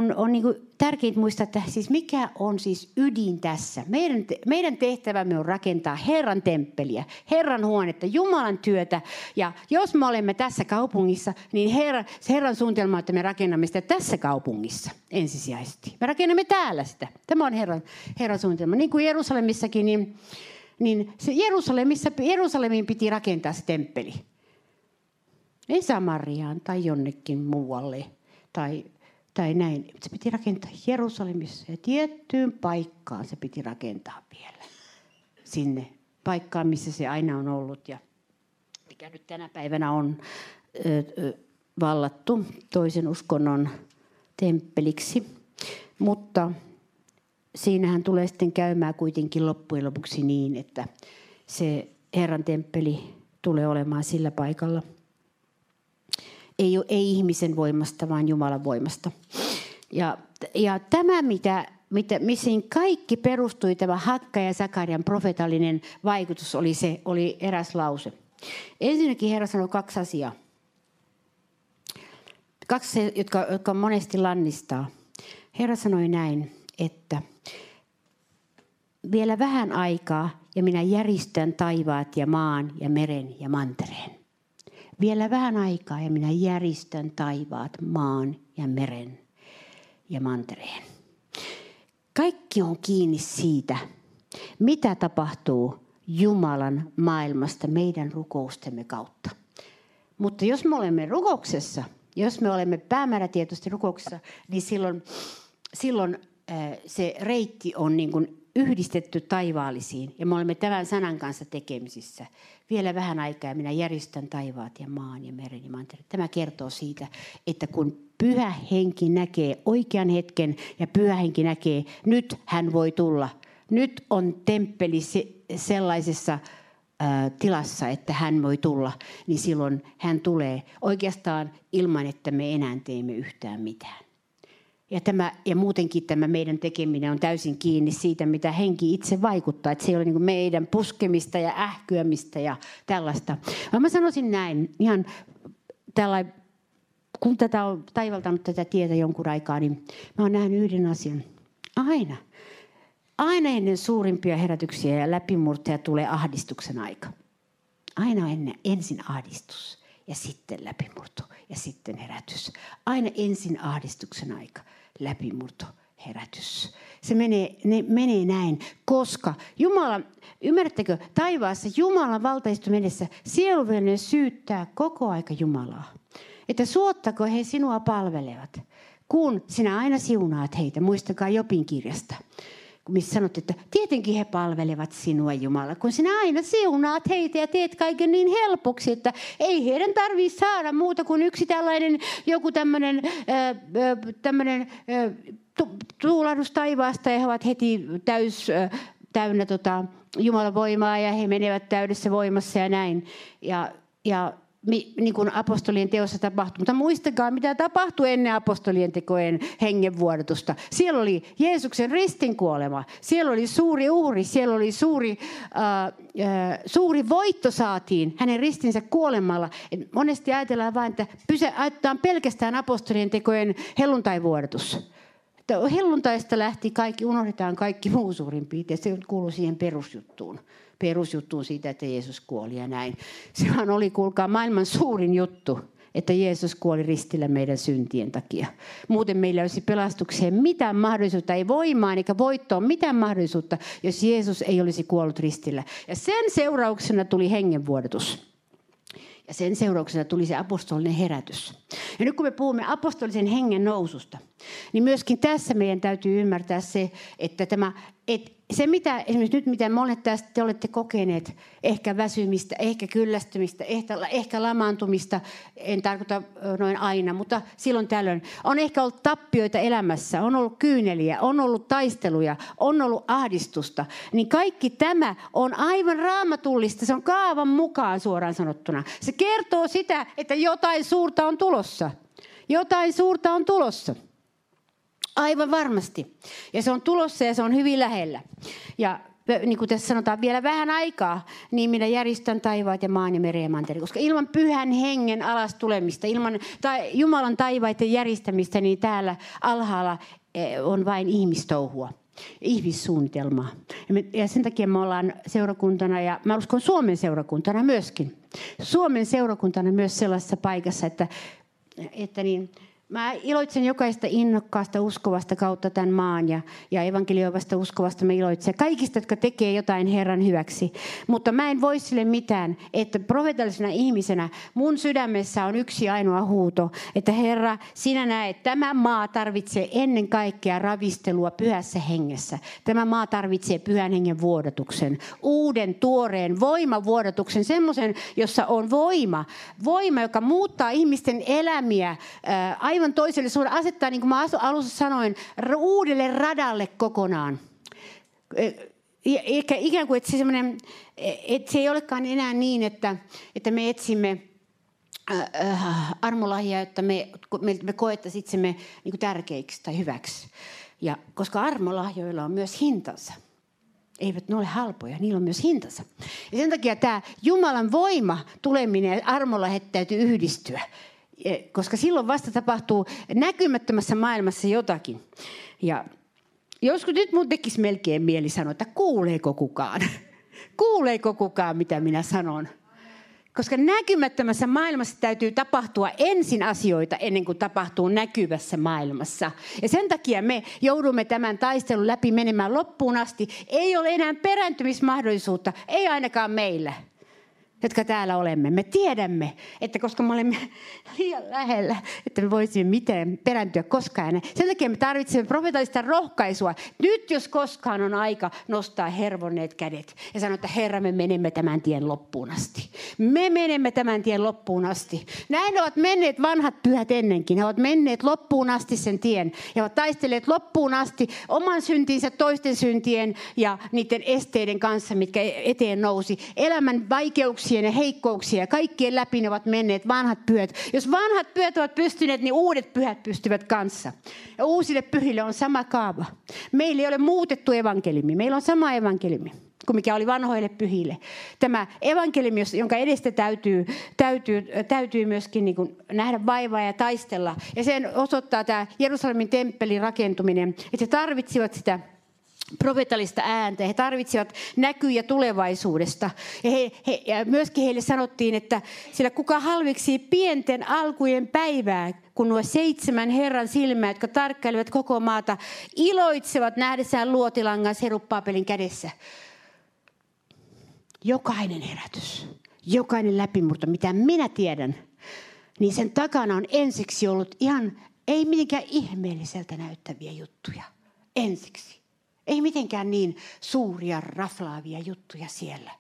on, on niin tärkeintä muistaa, että siis mikä on siis ydin tässä. Meidän, meidän tehtävämme on rakentaa Herran temppeliä, Herran huonetta, Jumalan työtä. Ja jos me olemme tässä kaupungissa, niin Herra, Herran suunnitelma, että me rakennamme sitä tässä kaupungissa ensisijaisesti. Me rakennamme täällä sitä. Tämä on Herran, Herran suunnitelma. Niin kuin Jerusalemissakin, niin, niin se Jerusalemissa, Jerusalemiin piti rakentaa se temppeli. Ei Samariaan tai jonnekin muualle tai tai näin. Se piti rakentaa Jerusalemissa ja tiettyyn paikkaan se piti rakentaa vielä. Sinne paikkaan, missä se aina on ollut ja mikä nyt tänä päivänä on ö, vallattu toisen uskonnon temppeliksi. Mutta siinähän tulee sitten käymään kuitenkin loppujen lopuksi niin, että se Herran temppeli tulee olemaan sillä paikalla – ei, ei ihmisen voimasta, vaan Jumalan voimasta. Ja, ja tämä, mitä, mitä, missä kaikki perustui, tämä Hakka ja Sakarian profetallinen vaikutus, oli, se, oli eräs lause. Ensinnäkin Herra sanoi kaksi asiaa. Kaksi, jotka, jotka monesti lannistaa. Herra sanoi näin, että vielä vähän aikaa ja minä järjestän taivaat ja maan ja meren ja mantereen. Vielä vähän aikaa ja minä järistän taivaat, maan ja meren ja mantereen. Kaikki on kiinni siitä, mitä tapahtuu Jumalan maailmasta meidän rukoustemme kautta. Mutta jos me olemme rukouksessa, jos me olemme päämäärätietoisesti rukouksessa, niin silloin, silloin se reitti on niin kuin yhdistetty taivaallisiin. Ja me olemme tämän sanan kanssa tekemisissä. Vielä vähän aikaa minä järjestän taivaat ja maan ja meren ja mantereen. Tämä kertoo siitä, että kun pyhä henki näkee oikean hetken ja pyhä henki näkee, nyt hän voi tulla. Nyt on temppeli sellaisessa tilassa, että hän voi tulla, niin silloin hän tulee oikeastaan ilman, että me enää teemme yhtään mitään. Ja, tämä, ja muutenkin tämä meidän tekeminen on täysin kiinni siitä, mitä henki itse vaikuttaa. Että se ei ole niin meidän puskemista ja ähkyämistä ja tällaista. Vaan mä sanoisin näin, ihan tällainen, kun tätä on taivaltanut tätä tietä jonkun aikaa, niin mä oon nähnyt yhden asian. Aina. Aina ennen suurimpia herätyksiä ja läpimurtoja tulee ahdistuksen aika. Aina ennen, ensin ahdistus ja sitten läpimurto ja sitten herätys. Aina ensin ahdistuksen aika, läpimurto, herätys. Se menee, ne menee näin, koska Jumala, ymmärrättekö, taivaassa Jumalan valtaistu edessä sieluvelinen syyttää koko aika Jumalaa. Että suottako he sinua palvelevat, kun sinä aina siunaat heitä. Muistakaa Jopin kirjasta missä sanot, että tietenkin he palvelevat sinua Jumala, kun sinä aina siunaat heitä ja teet kaiken niin helpoksi, että ei heidän tarvitse saada muuta kuin yksi tällainen joku tämmöinen, äh, tämmöinen äh, tuulahdus taivaasta ja he ovat heti täys, äh, täynnä tota, Jumalan voimaa ja he menevät täydessä voimassa ja näin. Ja, ja niin kuin apostolien teossa tapahtui. Mutta muistakaa, mitä tapahtui ennen apostolien tekojen hengenvuodatusta. Siellä oli Jeesuksen ristinkuolema. Siellä oli suuri uhri. Siellä oli suuri, äh, äh, suuri voitto saatiin hänen ristinsä kuolemalla. Et monesti ajatellaan vain, että pyse, pelkästään apostolien tekojen helluntaivuodatus. Helluntaista lähti kaikki, unohdetaan kaikki muu suurin piirtein. Se kuuluu siihen perusjuttuun perusjuttuun siitä, että Jeesus kuoli ja näin. Sehän oli, kuulkaa, maailman suurin juttu, että Jeesus kuoli ristillä meidän syntien takia. Muuten meillä olisi pelastukseen mitään mahdollisuutta, ei voimaa eikä voittoa, mitään mahdollisuutta, jos Jeesus ei olisi kuollut ristillä. Ja sen seurauksena tuli hengenvuodatus. Ja sen seurauksena tuli se apostolinen herätys. Ja nyt kun me puhumme apostolisen hengen noususta, niin myöskin tässä meidän täytyy ymmärtää se, että tämä, että se, mitä esimerkiksi nyt, mitä monet tästä te olette kokeneet, ehkä väsymistä, ehkä kyllästymistä, ehkä, ehkä lamaantumista, en tarkoita noin aina, mutta silloin tällöin, on ehkä ollut tappioita elämässä, on ollut kyyneliä, on ollut taisteluja, on ollut ahdistusta, niin kaikki tämä on aivan raamatullista, se on kaavan mukaan suoraan sanottuna. Se kertoo sitä, että jotain suurta on tulossa. Jotain suurta on tulossa. Aivan varmasti. Ja se on tulossa ja se on hyvin lähellä. Ja niin kuin tässä sanotaan, vielä vähän aikaa, niin minä järjestän taivaat ja maan ja meren ja. Koska ilman pyhän hengen alas tulemista, ilman tai Jumalan taivaiden järjestämistä, niin täällä alhaalla on vain ihmistouhua ihmissuunnitelmaa. Ja sen takia me ollaan seurakuntana, ja mä uskon Suomen seurakuntana myöskin. Suomen seurakuntana myös sellaisessa paikassa, että, että niin, Mä iloitsen jokaista innokkaasta uskovasta kautta tämän maan ja, ja evankelioivasta uskovasta mä iloitsen. Kaikista, jotka tekee jotain Herran hyväksi. Mutta mä en voi sille mitään, että profeetallisena ihmisenä mun sydämessä on yksi ainoa huuto, että Herra, sinä näet, tämä maa tarvitsee ennen kaikkea ravistelua pyhässä hengessä. Tämä maa tarvitsee pyhän hengen vuodatuksen, uuden, tuoreen voimavuodatuksen, semmoisen, jossa on voima. Voima, joka muuttaa ihmisten elämiä äh, aivan toiselle suunnalle, asettaa, niin kuin mä alussa sanoin, uudelle radalle kokonaan. Eikä ikään kuin, että se, että se ei olekaan enää niin, että, että me etsimme armolahjaa, että me, me, me koettaisiin itsemme niin tärkeiksi tai hyväksi. Ja koska armolahjoilla on myös hintansa. Eivät ne ole halpoja, niillä on myös hintansa. Ja sen takia tämä Jumalan voima tuleminen ja armolahjat täytyy yhdistyä koska silloin vasta tapahtuu näkymättömässä maailmassa jotakin. Ja joskus nyt mun tekisi melkein mieli sanoa, että kuuleeko kukaan? [laughs] Kuuleeko kukaan, mitä minä sanon? Koska näkymättömässä maailmassa täytyy tapahtua ensin asioita ennen kuin tapahtuu näkyvässä maailmassa. Ja sen takia me joudumme tämän taistelun läpi menemään loppuun asti. Ei ole enää perääntymismahdollisuutta, ei ainakaan meillä jotka täällä olemme. Me tiedämme, että koska me olemme [laughs] liian lähellä, että me voisimme miten perääntyä koskaan. Sen takia me tarvitsemme profeetallista rohkaisua. Nyt jos koskaan on aika nostaa hervonneet kädet ja sanoa, että Herra, me menemme tämän tien loppuun asti. Me menemme tämän tien loppuun asti. Näin ovat menneet vanhat pyhät ennenkin. He ovat menneet loppuun asti sen tien. He ovat taistelleet loppuun asti oman syntinsä, toisten syntien ja niiden esteiden kanssa, mitkä eteen nousi. Elämän vaikeuksia vahvuuksien ja heikkouksien ja kaikkien läpi ne ovat menneet vanhat pyhät. Jos vanhat pyhät ovat pystyneet, niin uudet pyhät pystyvät kanssa. Ja uusille pyhille on sama kaava. Meillä ei ole muutettu evankeliumi. Meillä on sama evankeliumi kuin mikä oli vanhoille pyhille. Tämä evankeliumi, jonka edestä täytyy, täytyy, täytyy myöskin niin kuin nähdä vaivaa ja taistella. Ja sen osoittaa tämä Jerusalemin temppelin rakentuminen, että he tarvitsivat sitä profetallista ääntä. He tarvitsivat näkyjä tulevaisuudesta. Ja, he, he, ja myöskin heille sanottiin, että sillä kuka halviksi pienten alkujen päivää, kun nuo seitsemän Herran silmää, jotka tarkkailevat koko maata, iloitsevat nähdessään luotilangan seruppaapelin kädessä. Jokainen herätys, jokainen läpimurto, mitä minä tiedän, niin sen takana on ensiksi ollut ihan ei mitenkään ihmeelliseltä näyttäviä juttuja. Ensiksi. Ei mitenkään niin suuria raflaavia juttuja siellä.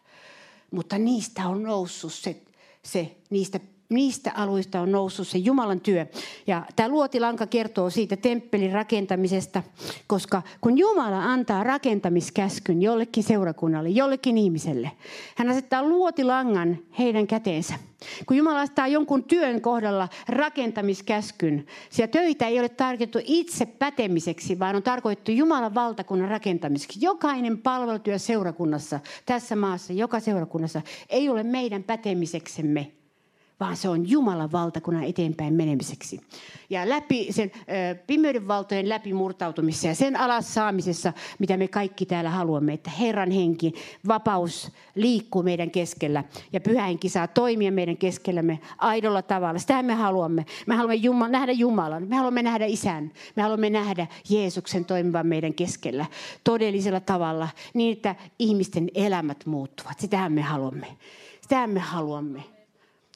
Mutta niistä on noussut se, se niistä niistä aluista on noussut se Jumalan työ. Ja tämä luotilanka kertoo siitä temppelin rakentamisesta, koska kun Jumala antaa rakentamiskäskyn jollekin seurakunnalle, jollekin ihmiselle, hän asettaa luotilangan heidän käteensä. Kun Jumala asettaa jonkun työn kohdalla rakentamiskäskyn, siellä töitä ei ole tarkoitettu itse pätemiseksi, vaan on tarkoitettu Jumalan valtakunnan rakentamiseksi. Jokainen palvelutyö seurakunnassa, tässä maassa, joka seurakunnassa, ei ole meidän pätemiseksemme, vaan se on Jumalan valtakunnan eteenpäin menemiseksi. Ja läpi sen ö, pimeyden valtojen läpimurtautumisessa ja sen alas saamisessa, mitä me kaikki täällä haluamme, että Herran henki, vapaus liikkuu meidän keskellä ja pyhä henki saa toimia meidän keskellämme aidolla tavalla. Sitä me haluamme. Me haluamme Jumala, nähdä Jumalan, me haluamme nähdä Isän, me haluamme nähdä Jeesuksen toimivan meidän keskellä todellisella tavalla niin, että ihmisten elämät muuttuvat. Sitähän me haluamme. Sitähän me haluamme.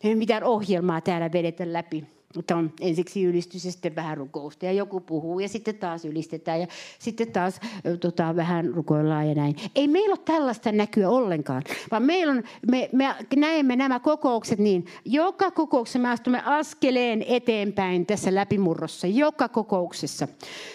Ei mitään ohjelmaa täällä vedetä läpi. Mutta on ensiksi ylistys ja sitten vähän rukousta ja joku puhuu ja sitten taas ylistetään ja sitten taas tota, vähän rukoillaan ja näin. Ei meillä ole tällaista näkyä ollenkaan, vaan meillä on, me, me näemme nämä kokoukset niin, joka kokouksessa me astumme askeleen eteenpäin tässä läpimurrossa, joka kokouksessa.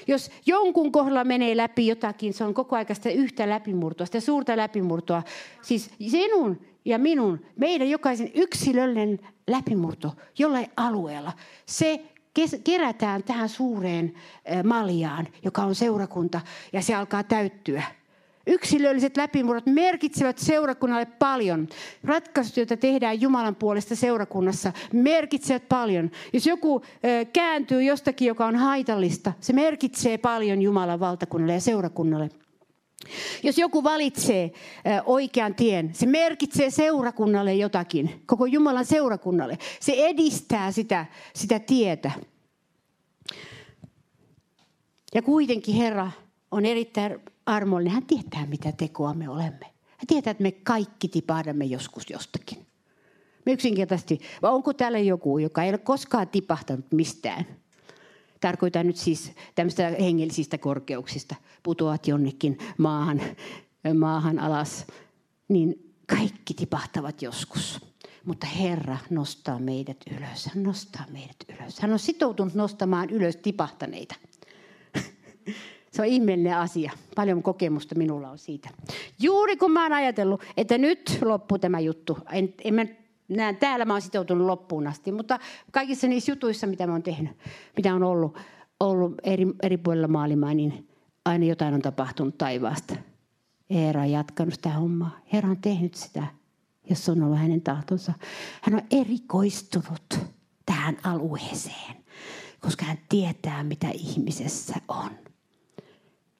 Jos jonkun kohdalla menee läpi jotakin, se on koko sitä yhtä läpimurtoa, sitä suurta läpimurtoa. Siis sinun ja minun, meidän jokaisen yksilöllinen läpimurto jollain alueella, se kerätään tähän suureen maljaan, joka on seurakunta, ja se alkaa täyttyä. Yksilölliset läpimurrot merkitsevät seurakunnalle paljon. Ratkaisut, joita tehdään Jumalan puolesta seurakunnassa, merkitsevät paljon. Jos joku kääntyy jostakin, joka on haitallista, se merkitsee paljon Jumalan valtakunnalle ja seurakunnalle. Jos joku valitsee oikean tien, se merkitsee seurakunnalle jotakin, koko Jumalan seurakunnalle. Se edistää sitä, sitä tietä. Ja kuitenkin Herra on erittäin armollinen. Hän tietää, mitä tekoa me olemme. Hän tietää, että me kaikki tipahdamme joskus jostakin. Me yksinkertaisesti, vai onko täällä joku, joka ei ole koskaan tipahtanut mistään? Tarkoitan nyt siis tämmöistä hengellisistä korkeuksista. Putoat jonnekin maahan, maahan alas. Niin kaikki tipahtavat joskus. Mutta Herra nostaa meidät ylös. Hän nostaa meidät ylös. Hän on sitoutunut nostamaan ylös tipahtaneita. [laughs] Se on ihmeellinen asia. Paljon kokemusta minulla on siitä. Juuri kun mä oon ajatellut, että nyt loppuu tämä juttu. En, en mä näen, täällä mä oon sitoutunut loppuun asti, mutta kaikissa niissä jutuissa, mitä mä oon tehnyt, mitä on ollut, ollut eri, eri puolilla maailmaa, niin aina jotain on tapahtunut taivaasta. Eera on jatkanut sitä hommaa. Herra on tehnyt sitä, jos on ollut hänen tahtonsa. Hän on erikoistunut tähän alueeseen, koska hän tietää, mitä ihmisessä on.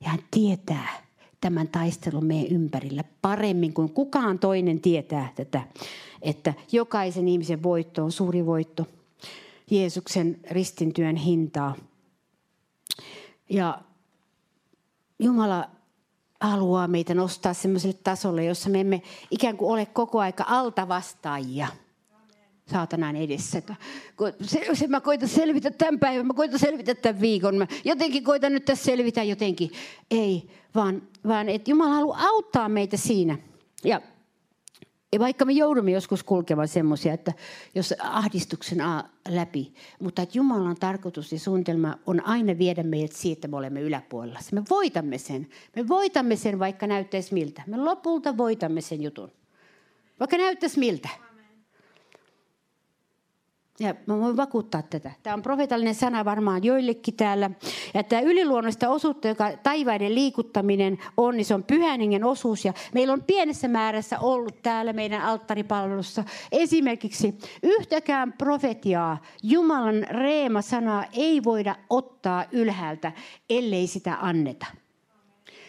Ja hän tietää, tämän taistelun meidän ympärillä paremmin kuin kukaan toinen tietää tätä, että jokaisen ihmisen voitto on suuri voitto. Jeesuksen ristintyön hintaa. Ja Jumala haluaa meitä nostaa sellaiselle tasolle, jossa me emme ikään kuin ole koko aika altavastaajia saatanan edessä. Se, se, mä koitan selvitä tämän päivän, mä koitan selvitä tämän viikon, mä jotenkin koitan nyt tässä selvitä jotenkin. Ei, vaan, vaan että Jumala haluaa auttaa meitä siinä. Ja ja vaikka me joudumme joskus kulkemaan semmoisia, että jos ahdistuksen läpi, mutta että Jumalan tarkoitus ja suunnitelma on aina viedä meidät siitä, että me olemme yläpuolella. Me voitamme sen. Me voitamme sen, vaikka näyttäisi miltä. Me lopulta voitamme sen jutun. Vaikka näyttäisi miltä. Ja mä voin vakuuttaa tätä. Tämä on profetallinen sana varmaan joillekin täällä. Ja tämä yliluonnollista osuutta, joka taivaiden liikuttaminen on, niin se on pyhän osuus. Ja meillä on pienessä määrässä ollut täällä meidän alttaripalvelussa esimerkiksi yhtäkään profetiaa, Jumalan reema-sanaa ei voida ottaa ylhäältä, ellei sitä anneta.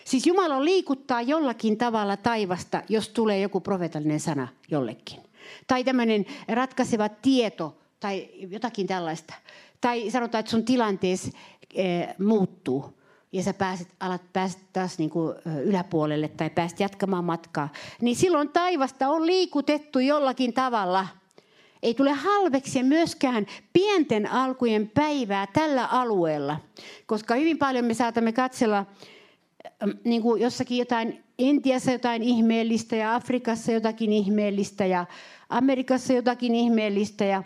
Siis Jumala liikuttaa jollakin tavalla taivasta, jos tulee joku profetallinen sana jollekin. Tai tämmöinen ratkaiseva tieto tai jotakin tällaista. Tai sanotaan, että sun tilanteesi e, muuttuu ja sä pääset, alat päästä taas niin kuin yläpuolelle tai pääset jatkamaan matkaa, niin silloin taivasta on liikutettu jollakin tavalla. Ei tule halveksi myöskään pienten alkujen päivää tällä alueella, koska hyvin paljon me saatamme katsella niin kuin jossakin jotain Intiassa jotain ihmeellistä ja Afrikassa jotakin ihmeellistä ja Amerikassa jotakin ihmeellistä ja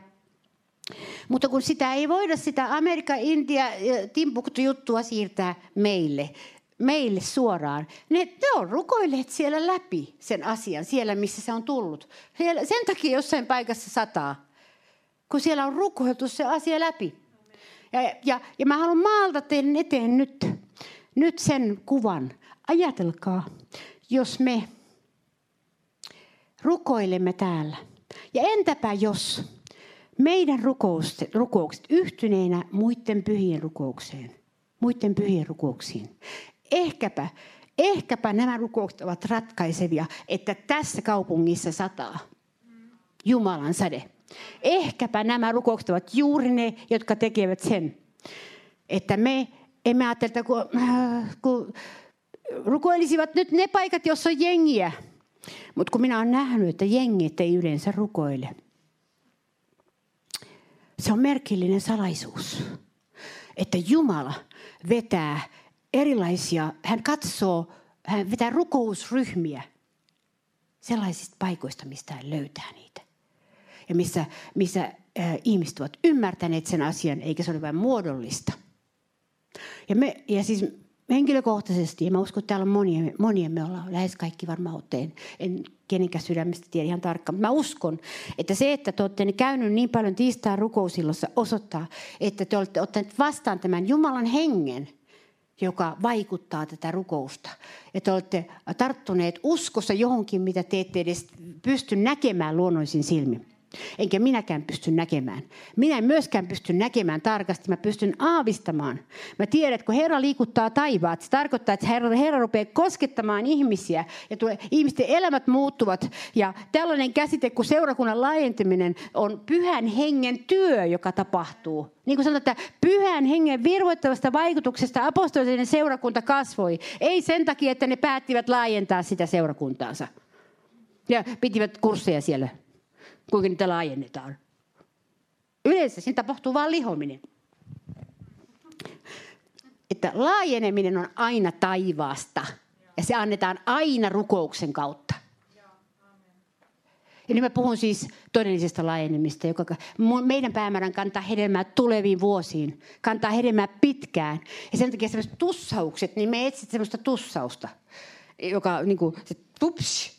mutta kun sitä ei voida sitä Amerikka, Intia, Timbuktu juttua siirtää meille, meille suoraan. Ne, ne on rukoilleet siellä läpi sen asian, siellä missä se on tullut. Siellä, sen takia jossain paikassa sataa, kun siellä on rukoiltu se asia läpi. Ja, ja, ja mä haluan maalta teidän eteen nyt, nyt sen kuvan. Ajatelkaa, jos me rukoilemme täällä. Ja entäpä jos meidän rukoukset, rukoukset yhtyneenä muiden pyhien rukoukseen, muiden pyhien rukouksiin. Ehkäpä, ehkäpä nämä rukoukset ovat ratkaisevia, että tässä kaupungissa sataa Jumalan sade. Ehkäpä nämä rukoukset ovat juuri ne, jotka tekevät sen, että me emme ajattele, että kun, äh, kun rukoilisivat nyt ne paikat, joissa on jengiä. Mutta kun minä olen nähnyt, että jengit ei yleensä rukoile – se on merkillinen salaisuus, että Jumala vetää erilaisia, hän katsoo, hän vetää rukousryhmiä sellaisista paikoista, mistä hän löytää niitä. Ja missä, missä ihmiset ovat ymmärtäneet sen asian, eikä se ole vain muodollista. Ja, me, ja siis henkilökohtaisesti, ja mä uskon, että täällä on monia, monia me ollaan lähes kaikki varmaan otteen, en kenenkään sydämestä tiedä ihan tarkkaan, mutta mä uskon, että se, että te olette käynyt niin paljon tiistain rukousillossa osoittaa, että te olette ottaneet vastaan tämän Jumalan hengen, joka vaikuttaa tätä rukousta. Ja te olette tarttuneet uskossa johonkin, mitä te ette edes pysty näkemään luonnollisin silmin. Enkä minäkään pysty näkemään. Minä en myöskään pysty näkemään tarkasti, mä pystyn aavistamaan. Mä tiedän, että kun Herra liikuttaa taivaat, se tarkoittaa, että Herra, Herra rupeaa koskettamaan ihmisiä ja tulee, ihmisten elämät muuttuvat. Ja tällainen käsite kuin seurakunnan laajentuminen on pyhän hengen työ, joka tapahtuu. Niin kuin sanotaan, että pyhän hengen virvoittavasta vaikutuksesta apostolinen seurakunta kasvoi. Ei sen takia, että ne päättivät laajentaa sitä seurakuntaansa. Ja pitivät kursseja siellä kuinka niitä laajennetaan. Yleensä siinä tapahtuu vain lihominen. Että laajeneminen on aina taivaasta. Ja se annetaan aina rukouksen kautta. Ja nyt mä puhun siis todellisesta laajenemista, joka meidän päämäärän kantaa hedelmää tuleviin vuosiin. Kantaa hedelmää pitkään. Ja sen takia sellaiset tussaukset, niin me etsit sellaista tussausta, joka niin kuin,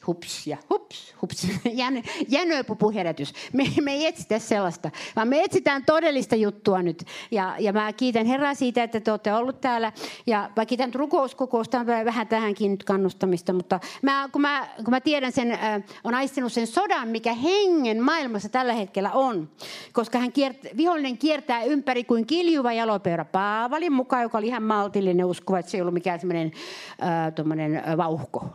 hups ja hups, hups. [laughs] Jän, jänöpupuherätys. Me, me ei etsitä sellaista, vaan me etsitään todellista juttua nyt. Ja, ja mä kiitän Herraa siitä, että te olette ollut täällä. Ja mä kiitän rukouskokousta, on vähän tähänkin nyt kannustamista. Mutta mä, kun, mä, kun mä tiedän sen, äh, on aistinut sen sodan, mikä hengen maailmassa tällä hetkellä on. Koska hän kiert, vihollinen kiertää ympäri kuin kiljuva jalopeura. Paavalin mukaan, joka oli ihan maltillinen uskova, että se ei ollut mikään semmoinen äh, vauhko.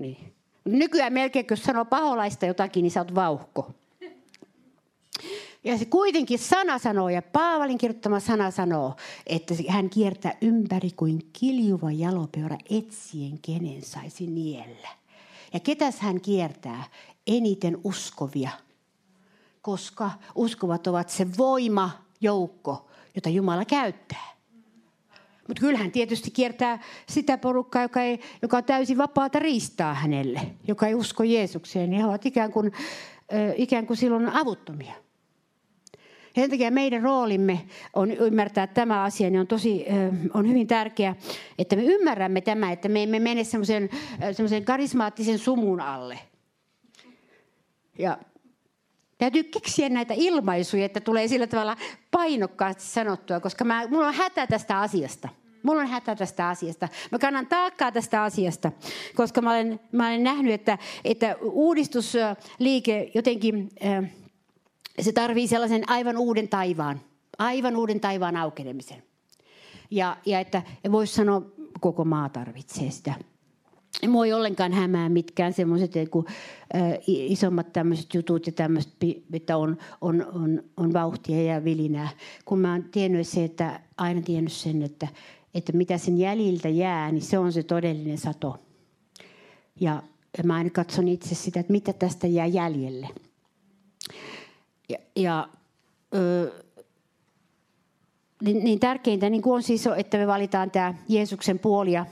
Niin. Nykyään melkein, kun sanoo paholaista jotakin, niin sä oot vauhko. Ja se kuitenkin sana sanoo, ja Paavalin kirjoittama sana sanoo, että hän kiertää ympäri kuin kiljuva jalopeura etsien, kenen saisi niellä. Ja ketäs hän kiertää? Eniten uskovia. Koska uskovat ovat se voima, joukko, jota Jumala käyttää. Mutta kyllähän tietysti kiertää sitä porukkaa, joka, ei, joka on täysin vapaata riistaa hänelle, joka ei usko Jeesukseen. Niin he ovat ikään kuin, ikään kuin silloin avuttomia. Ja sen takia meidän roolimme on ymmärtää tämä asia, niin on, tosi, on hyvin tärkeää, että me ymmärrämme tämä, että me emme mene semmoisen karismaattisen sumun alle. Ja täytyy keksiä näitä ilmaisuja, että tulee sillä tavalla painokkaasti sanottua, koska mä, mulla on hätä tästä asiasta. Mulla on hätä tästä asiasta. Mä kannan taakkaa tästä asiasta, koska mä olen, mä olen nähnyt, että, että uudistusliike jotenkin, se tarvii sellaisen aivan uuden taivaan. Aivan uuden taivaan aukenemisen. Ja, ja että voisi sanoa, koko maa tarvitsee sitä. En voi ollenkaan hämää mitkään semmoiset kuin, äh, isommat tämmöiset jutut ja tämmöiset, että on, on, on, on vauhtia ja vilinää. Kun mä oon tiennyt se, että aina tiennyt sen, että että mitä sen jäljiltä jää, niin se on se todellinen sato. Ja mä aina katson itse sitä, että mitä tästä jää jäljelle. Ja, ja ö, niin, niin tärkeintä niin on siis, että me valitaan tämä Jeesuksen puoli. Ja,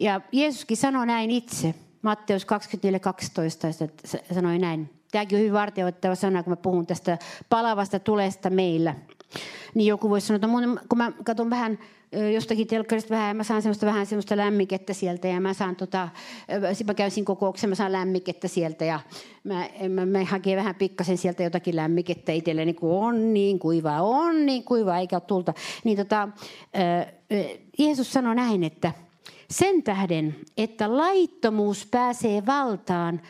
ja Jeesuskin sanoi näin itse. Matteus 24.12 sanoi näin. Tämäkin on hyvin vartioittava sana, kun mä puhun tästä palavasta tulesta meillä. Niin joku voisi sanoa, että kun mä katson vähän jostakin telkkarista vähän, mä saan semmoista, vähän semmoista lämmikettä sieltä ja mä saan tota, mä käyn siinä kokouksessa, mä saan lämmikettä sieltä ja mä, mä, mä hakee vähän pikkasen sieltä jotakin lämmikettä itselleni, kun on niin kuiva, on niin kuiva, eikä ole tulta. Niin tota, Jeesus sanoi näin, että sen tähden, että laittomuus pääsee valtaan,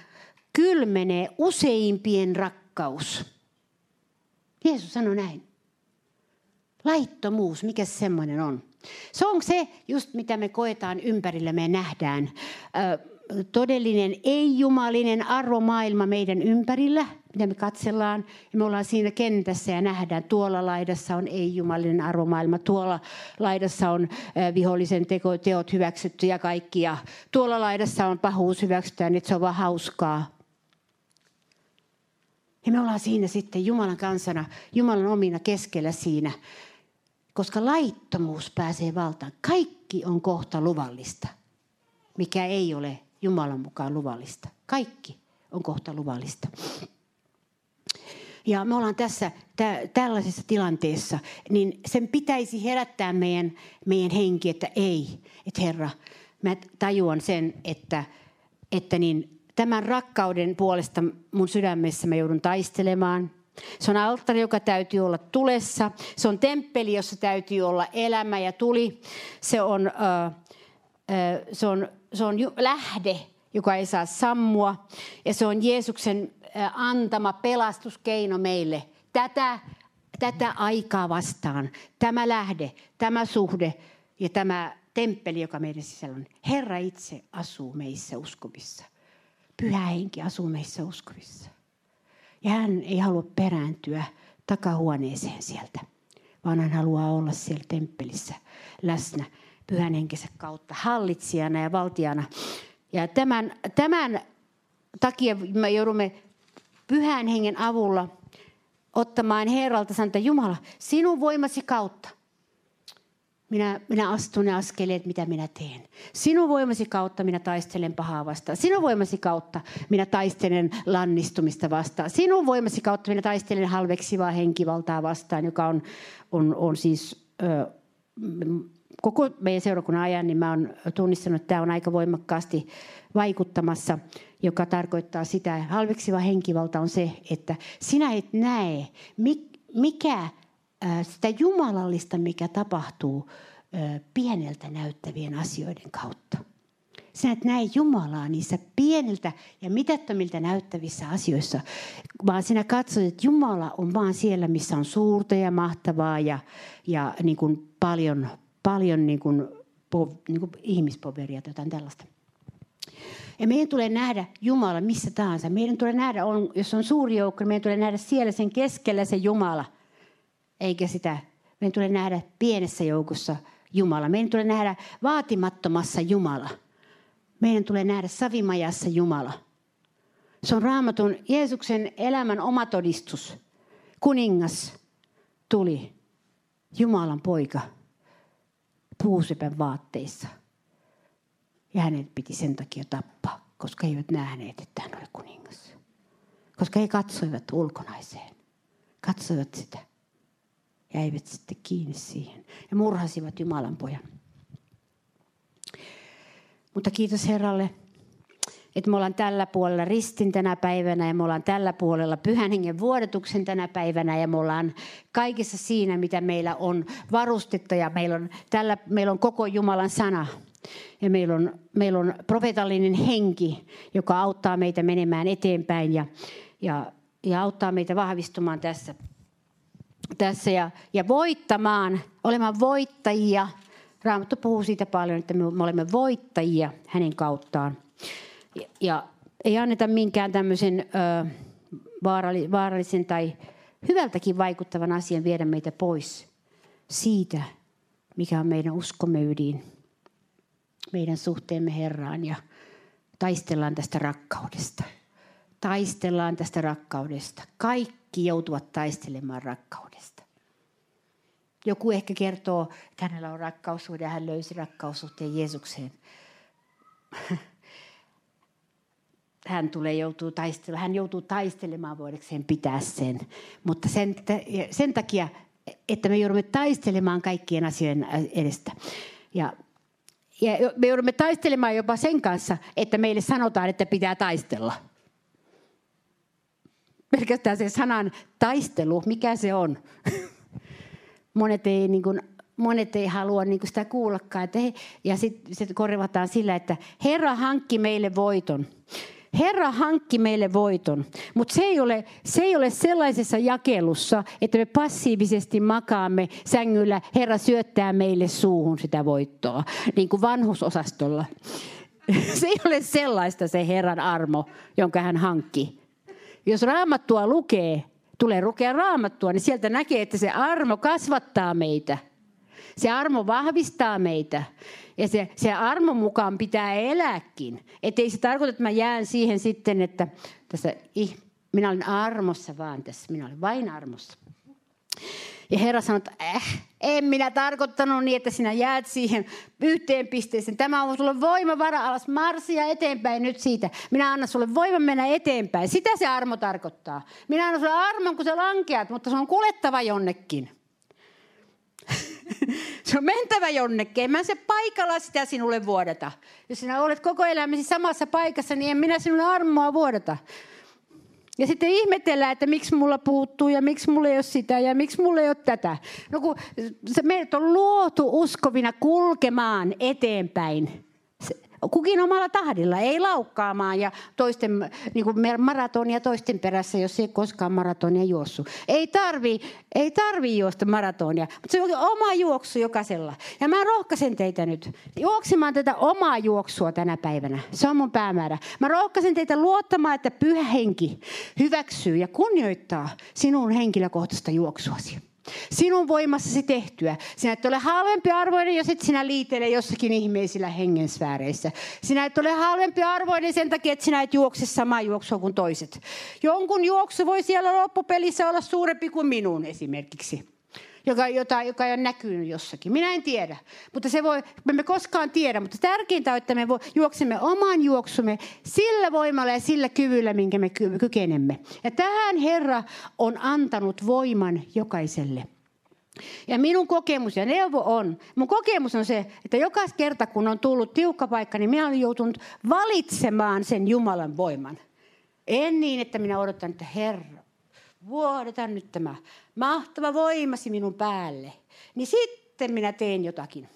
kylmenee useimpien rakkaus. Jeesus sanoi näin. Laittomuus, mikä se semmoinen on? Se on se just, mitä me koetaan ympärillä, me nähdään. Todellinen ei-jumalinen arvomaailma meidän ympärillä, mitä me katsellaan. Ja me ollaan siinä kentässä ja nähdään, tuolla laidassa on ei-jumalinen arvomaailma, tuolla laidassa on vihollisen teko, teot hyväksytty ja kaikki. Ja tuolla laidassa on pahuus hyväksytty nyt se on vaan hauskaa. Ja me ollaan siinä sitten Jumalan kansana, Jumalan omina keskellä siinä koska laittomuus pääsee valtaan. Kaikki on kohta luvallista, mikä ei ole Jumalan mukaan luvallista. Kaikki on kohta luvallista. Ja me ollaan tässä tä, tällaisessa tilanteessa, niin sen pitäisi herättää meidän, meidän henki, että ei, että Herra, mä tajuan sen, että, että niin tämän rakkauden puolesta mun sydämessä mä joudun taistelemaan – se on alttari, joka täytyy olla tulessa. Se on temppeli, jossa täytyy olla elämä ja tuli. Se on, äh, se on, se on lähde, joka ei saa sammua. Ja se on Jeesuksen äh, antama pelastuskeino meille. Tätä, tätä aikaa vastaan. Tämä lähde, tämä suhde ja tämä temppeli, joka meidän sisällä on. Herra itse asuu meissä uskovissa. Pyhä henki asuu meissä uskovissa. Ja hän ei halua perääntyä takahuoneeseen sieltä, vaan hän haluaa olla siellä temppelissä läsnä pyhän henkensä kautta hallitsijana ja valtiana. Ja tämän, tämän takia me joudumme pyhän hengen avulla ottamaan Herralta sanoa, että Jumala, sinun voimasi kautta minä, minä astun ne askeleet, mitä minä teen. Sinun voimasi kautta minä taistelen pahaa vastaan. Sinun voimasi kautta minä taistelen lannistumista vastaan. Sinun voimasi kautta minä taistelen halveksivaa henkivaltaa vastaan, joka on, on, on siis ö, koko meidän seurakunnan ajan, niin mä oon tunnistanut, että tämä on aika voimakkaasti vaikuttamassa, joka tarkoittaa sitä, halveksiva henkivalta on se, että sinä et näe, mikä sitä jumalallista, mikä tapahtuu pieneltä näyttävien asioiden kautta. Sinä et näe Jumalaa niissä pieniltä ja mitättömiltä näyttävissä asioissa, vaan sinä katsot, että Jumala on vaan siellä, missä on suurta ja mahtavaa ja, ja niin kuin paljon, paljon niin kuin, niin kuin ihmispoveria tai jotain tällaista. Ja meidän tulee nähdä Jumala missä tahansa. Meidän tulee nähdä, on, jos on suuri joukko, niin meidän tulee nähdä siellä sen keskellä se Jumala. Eikä sitä, meidän tulee nähdä pienessä joukossa Jumala. Meidän tulee nähdä vaatimattomassa Jumala. Meidän tulee nähdä savimajassa Jumala. Se on raamatun Jeesuksen elämän oma todistus. Kuningas tuli, Jumalan poika, puusepän vaatteissa. Ja hänet piti sen takia tappaa, koska eivät nähneet, että hän oli kuningas. Koska he katsoivat ulkonaiseen. Katsoivat sitä. Ja eivät sitten kiinni siihen. Ja murhasivat Jumalan pojan. Mutta kiitos Herralle, että me ollaan tällä puolella ristin tänä päivänä ja me ollaan tällä puolella pyhän hengen vuodatuksen tänä päivänä ja me ollaan kaikessa siinä, mitä meillä on varustetta ja meillä on, tällä, meillä on koko Jumalan sana. Ja meillä on, meillä on profetallinen henki, joka auttaa meitä menemään eteenpäin ja, ja, ja auttaa meitä vahvistumaan tässä, tässä ja, ja voittamaan, olemaan voittajia – Raamattu puhuu siitä paljon, että me olemme voittajia hänen kauttaan. Ja, ja ei anneta minkään tämmöisen ö, vaarallisen tai hyvältäkin vaikuttavan asian viedä meitä pois siitä, mikä on meidän uskomme ydin, meidän suhteemme Herraan ja taistellaan tästä rakkaudesta. Taistellaan tästä rakkaudesta. Kaikki joutuvat taistelemaan rakkaudesta. Joku ehkä kertoo, että hänellä on rakkaussuhde ja hän löysi rakkaussuhteen Jeesukseen. [laughs] Hän tulee joutuu taistelemaan, hän joutuu taistelemaan voidakseen pitää sen. Mutta sen, sen takia, että me joudumme taistelemaan kaikkien asioiden edestä. Ja, ja me joudumme taistelemaan jopa sen kanssa, että meille sanotaan, että pitää taistella. Pelkästään se sanan taistelu, mikä se on? [laughs] monet ei, niin kuin, monet ei halua niin kuin sitä kuullakaan. Että he, ja sitten sit korvataan sillä, että Herra hankki meille voiton. Herra hankki meille voiton, mutta se ei, ole, se ei ole sellaisessa jakelussa, että me passiivisesti makaamme sängyllä, Herra syöttää meille suuhun sitä voittoa, niin kuin vanhusosastolla. [laughs] Se ei ole sellaista se Herran armo, jonka hän hankki. Jos raamattua lukee, tulee lukea raamattua, niin sieltä näkee, että se armo kasvattaa meitä. Se armo vahvistaa meitä. Ja se, se armo mukaan pitää elääkin. Että ei se tarkoita, että mä jään siihen sitten, että tässä, minä olen armossa vaan tässä. Minä olen vain armossa. Ja Herra sanoi, että äh, en minä tarkoittanut niin, että sinä jäät siihen yhteen pisteeseen. Tämä on sulle voimavara alas, marssia eteenpäin nyt siitä. Minä annan sulle voiman mennä eteenpäin. Sitä se armo tarkoittaa. Minä annan sulle armon, kun sä lankeat, mutta se on kuljettava jonnekin. [laughs] se on mentävä jonnekin. En mä se paikalla sitä sinulle vuodeta. Jos sinä olet koko elämäsi samassa paikassa, niin en minä sinulle armoa vuodeta. Ja sitten ihmetellään, että miksi mulla puuttuu ja miksi mulla ei ole sitä ja miksi mulla ei ole tätä. No kun se meidät on luotu uskovina kulkemaan eteenpäin kukin omalla tahdilla, ei laukkaamaan ja toisten niin kuin maratonia toisten perässä, jos ei koskaan maratonia juossut. Ei tarvi, ei tarvi juosta maratonia, mutta se on oma juoksu jokaisella. Ja mä rohkaisen teitä nyt juoksemaan tätä omaa juoksua tänä päivänä. Se on mun päämäärä. Mä rohkaisen teitä luottamaan, että pyhä henki hyväksyy ja kunnioittaa sinun henkilökohtaista juoksuasi sinun voimassasi tehtyä. Sinä et ole halvempi arvoinen, jos et sinä liitele jossakin ihmeisillä hengensfääreissä. Sinä et ole halvempi arvoinen sen takia, että sinä et juokse samaa juoksua kuin toiset. Jonkun juoksu voi siellä loppupelissä olla suurempi kuin minun esimerkiksi joka, jota, joka ei ole näkynyt jossakin. Minä en tiedä, mutta se voi, me emme koskaan tiedä, mutta tärkeintä on, että me juoksemme oman juoksumme sillä voimalla ja sillä kyvyllä, minkä me kykenemme. Ja tähän Herra on antanut voiman jokaiselle. Ja minun kokemus ja neuvo on, mun kokemus on se, että joka kerta kun on tullut tiukka paikka, niin minä olen joutunut valitsemaan sen Jumalan voiman. En niin, että minä odotan, että Herra, vuodetaan nyt tämä mahtava voimasi minun päälle. Niin sitten minä teen jotakin.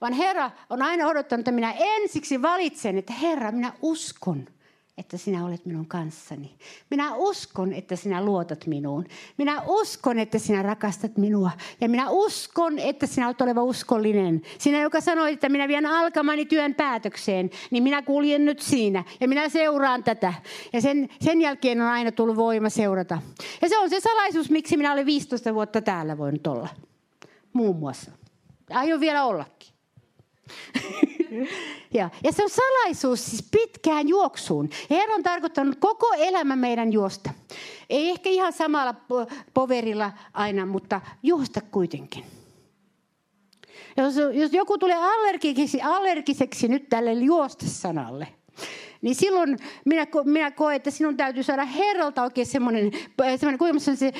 Vaan Herra on aina odottanut, että minä ensiksi valitsen, että Herra, minä uskon – että sinä olet minun kanssani. Minä uskon, että sinä luotat minuun. Minä uskon, että sinä rakastat minua. Ja minä uskon, että sinä olet oleva uskollinen. Sinä, joka sanoi, että minä vien alkamani työn päätökseen, niin minä kuljen nyt siinä. Ja minä seuraan tätä. Ja sen, sen jälkeen on aina tullut voima seurata. Ja se on se salaisuus, miksi minä olen 15 vuotta täällä voinut olla. Muun muassa. Aion vielä ollakin. [laughs] ja, ja se on salaisuus siis pitkään juoksuun. Herra on tarkoittanut koko elämä meidän juosta. Ei ehkä ihan samalla poverilla aina, mutta juosta kuitenkin. Jos, jos joku tulee allergiseksi, allergiseksi nyt tälle juosta-sanalle, niin silloin minä, minä koen, että sinun täytyy saada Herralta oikein semmoinen, semmoinen, se,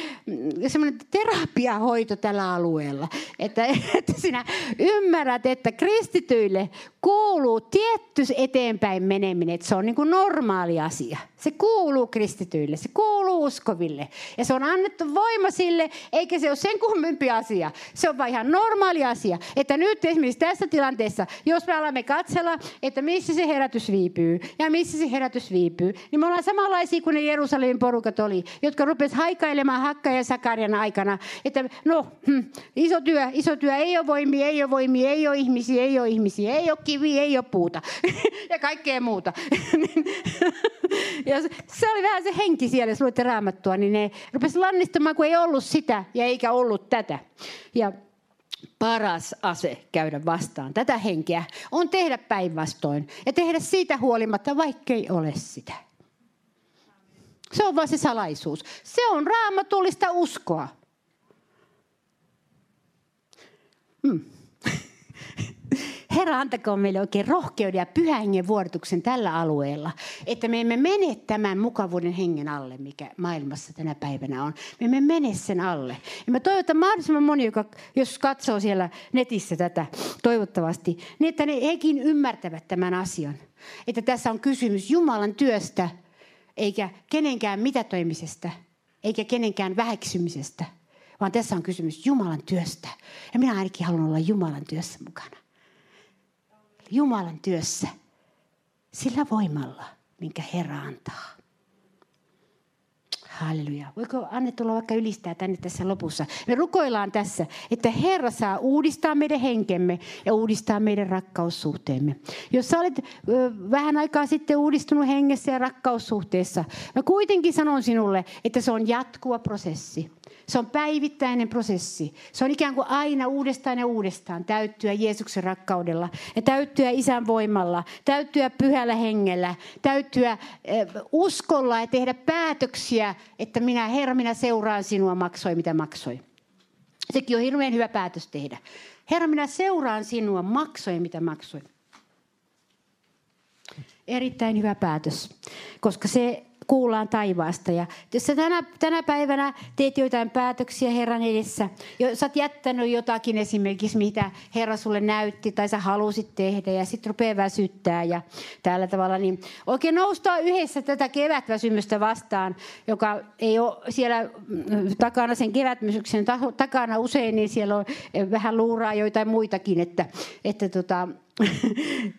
semmoinen terapiahoito tällä alueella. Että, [laughs] että sinä ymmärrät, että kristityille kuuluu tietty eteenpäin meneminen, että se on niin kuin normaali asia. Se kuuluu kristityille, se kuuluu uskoville. Ja se on annettu voima sille, eikä se ole sen kummempi asia. Se on vain ihan normaali asia. Että nyt esimerkiksi tässä tilanteessa, jos me alamme katsella, että missä se herätys viipyy ja missä se herätys viipyy, niin me ollaan samanlaisia kuin ne Jerusalemin porukat oli, jotka rupesivat haikailemaan Hakka ja Sakarian aikana. Että no, hm, iso työ, iso työ, ei ole voimia, ei ole voimia, ei ole ihmisiä, ei ole ihmisiä, ei ole kivi, ei ole puuta [laughs] ja kaikkea muuta. [laughs] ja se oli vähän se henki siellä, jos luette raamattua, niin ne rupesi lannistamaan, kun ei ollut sitä ja eikä ollut tätä. Ja paras ase käydä vastaan tätä henkeä on tehdä päinvastoin ja tehdä siitä huolimatta, vaikkei ole sitä. Se on vain se salaisuus. Se on raamatullista uskoa. Hmm. Herra, antakoon meille oikein rohkeuden ja pyhän hengen vuorotuksen tällä alueella, että me emme mene tämän mukavuuden hengen alle, mikä maailmassa tänä päivänä on. Me emme mene sen alle. Ja mä toivon, että mahdollisimman moni, joka, jos katsoo siellä netissä tätä, toivottavasti, niin että ne hekin ymmärtävät tämän asian. Että tässä on kysymys Jumalan työstä, eikä kenenkään mitätöimisestä, eikä kenenkään väheksymisestä, vaan tässä on kysymys Jumalan työstä. Ja minä ainakin haluan olla Jumalan työssä mukana. Jumalan työssä sillä voimalla, minkä Herra antaa. Halleluja. Voiko Anne tulla vaikka ylistää tänne tässä lopussa? Me rukoillaan tässä, että Herra saa uudistaa meidän henkemme ja uudistaa meidän rakkaussuhteemme. Jos sä olet vähän aikaa sitten uudistunut hengessä ja rakkaussuhteessa, mä kuitenkin sanon sinulle, että se on jatkuva prosessi. Se on päivittäinen prosessi. Se on ikään kuin aina uudestaan ja uudestaan täyttyä Jeesuksen rakkaudella ja täyttyä isän voimalla, täyttyä pyhällä hengellä, täyttyä uskolla ja tehdä päätöksiä, että minä, Herra, minä seuraan sinua, maksoi mitä maksoi. Sekin on hirveän hyvä päätös tehdä. Herra, minä seuraan sinua, maksoi mitä maksoi. Erittäin hyvä päätös, koska se kuullaan taivaasta. Ja jos sä tänä, tänä päivänä teet joitain päätöksiä Herran edessä, jo, sä oot jättänyt jotakin esimerkiksi, mitä Herra sulle näytti tai sä halusit tehdä ja sitten rupeaa väsyttää ja tällä tavalla, niin oikein noustaa yhdessä tätä kevätväsymystä vastaan, joka ei ole siellä mm, takana sen kevätmysyksen takana usein, niin siellä on vähän luuraa joitain muitakin, että, että tota,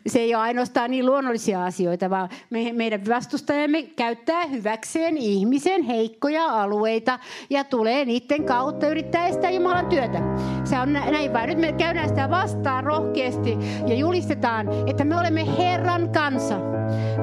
se ei ole ainoastaan niin luonnollisia asioita, vaan me, meidän vastustajamme käyttää hyväkseen ihmisen heikkoja alueita ja tulee niiden kautta yrittää estää Jumalan työtä. Se on näin vaan. Nyt me käydään sitä vastaan rohkeasti ja julistetaan, että me olemme Herran kanssa.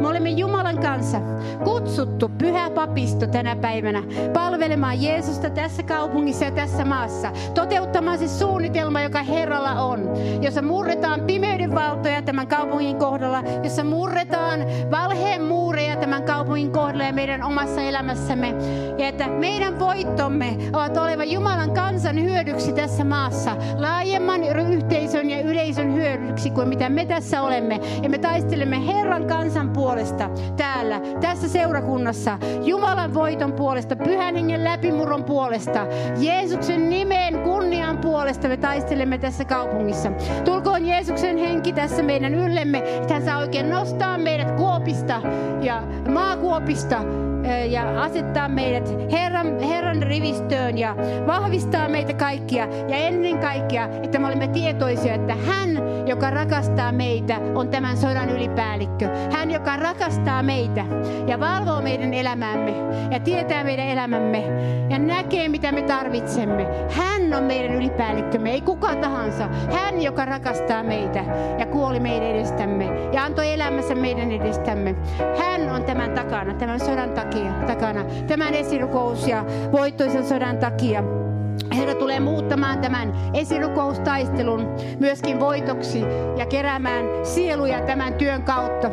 Me olemme Jumalan kanssa kutsuttu pyhä papisto tänä päivänä palvelemaan Jeesusta tässä kaupungissa ja tässä maassa. Toteuttamaan se suunnitelma, joka Herralla on, jossa murretaan pimeyden valtoja tämän kaupungin kohdalla, jossa murretaan valheen muureja tämän kaupungin kohdalla ja meidän omassa elämässämme. Ja että meidän voittomme ovat oleva Jumalan kansan hyödyksi tässä maassa, laajemman yhteisön ja yleisön hyödyksi kuin mitä me tässä olemme. Ja me taistelemme Herran kansan puolesta täällä, tässä seurakunnassa, Jumalan voiton puolesta, Pyhän Hengen läpimurron puolesta, Jeesuksen nimeen kunnian puolesta me taistelemme tässä kaupungissa. Tulkoon Jeesuksen henki tässä meidän yllemme, että hän saa oikein nostaa meidät kuopista ja maakuopista ja asettaa meidät Herran, Herran rivistöön ja vahvistaa meitä kaikkia. Ja ennen kaikkea, että me olemme tietoisia, että hän, joka rakastaa meitä, on tämän sodan ylipäällikkö. Hän, joka rakastaa meitä ja valvoo meidän elämämme ja tietää meidän elämämme ja näkee, mitä me tarvitsemme. Hän on meidän ylipäällikkömme, ei kuka tahansa. Hän, joka rakastaa meitä ja kuoli meidän edestämme ja antoi elämässä meidän edestämme. Hän on tämän takana, tämän sodan takia, takana, tämän esirukous ja voittoisen sodan takia. Herra tulee muuttamaan tämän esirukoustaistelun myöskin voitoksi ja keräämään sieluja tämän työn kautta.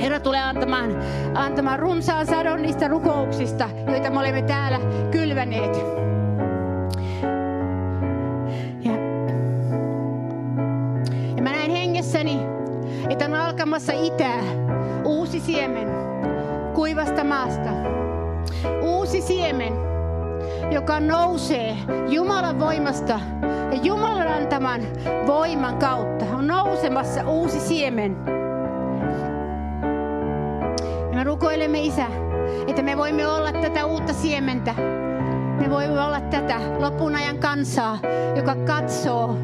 Herra tulee antamaan, antamaan runsaan sadon niistä rukouksista, joita me olemme täällä kylväneet. Ja, ja mä näen hengessäni, että on alkamassa itää uusi siemen kuivasta maasta. Uusi siemen, joka nousee Jumalan voimasta ja Jumalan antaman voiman kautta. On nousemassa uusi siemen. Ja me rukoilemme Isä, että me voimme olla tätä uutta siementä. Me voimme olla tätä lopun ajan kansaa, joka katsoo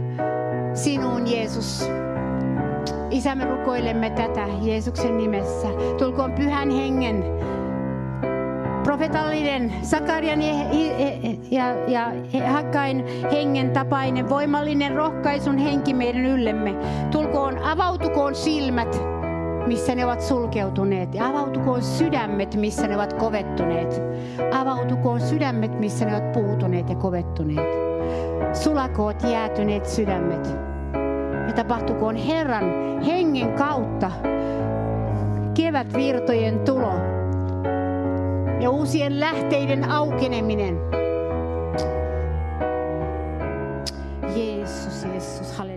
sinuun Jeesus. Isä, me rukoilemme tätä Jeesuksen nimessä. Tulkoon pyhän hengen profetallinen Sakarian ja, ja, ja Hakkain hengen tapainen, voimallinen rohkaisun henki meidän yllemme. Tulkoon, avautukoon silmät, missä ne ovat sulkeutuneet. Ja avautukoon sydämet, missä ne ovat kovettuneet. Avautukoon sydämet, missä ne ovat puutuneet ja kovettuneet. Sulakoot jäätyneet sydämet. Ja tapahtukoon Herran hengen kautta kevätvirtojen tulo ja uusien lähteiden aukeneminen. Jeesus, Jeesus, halleluja.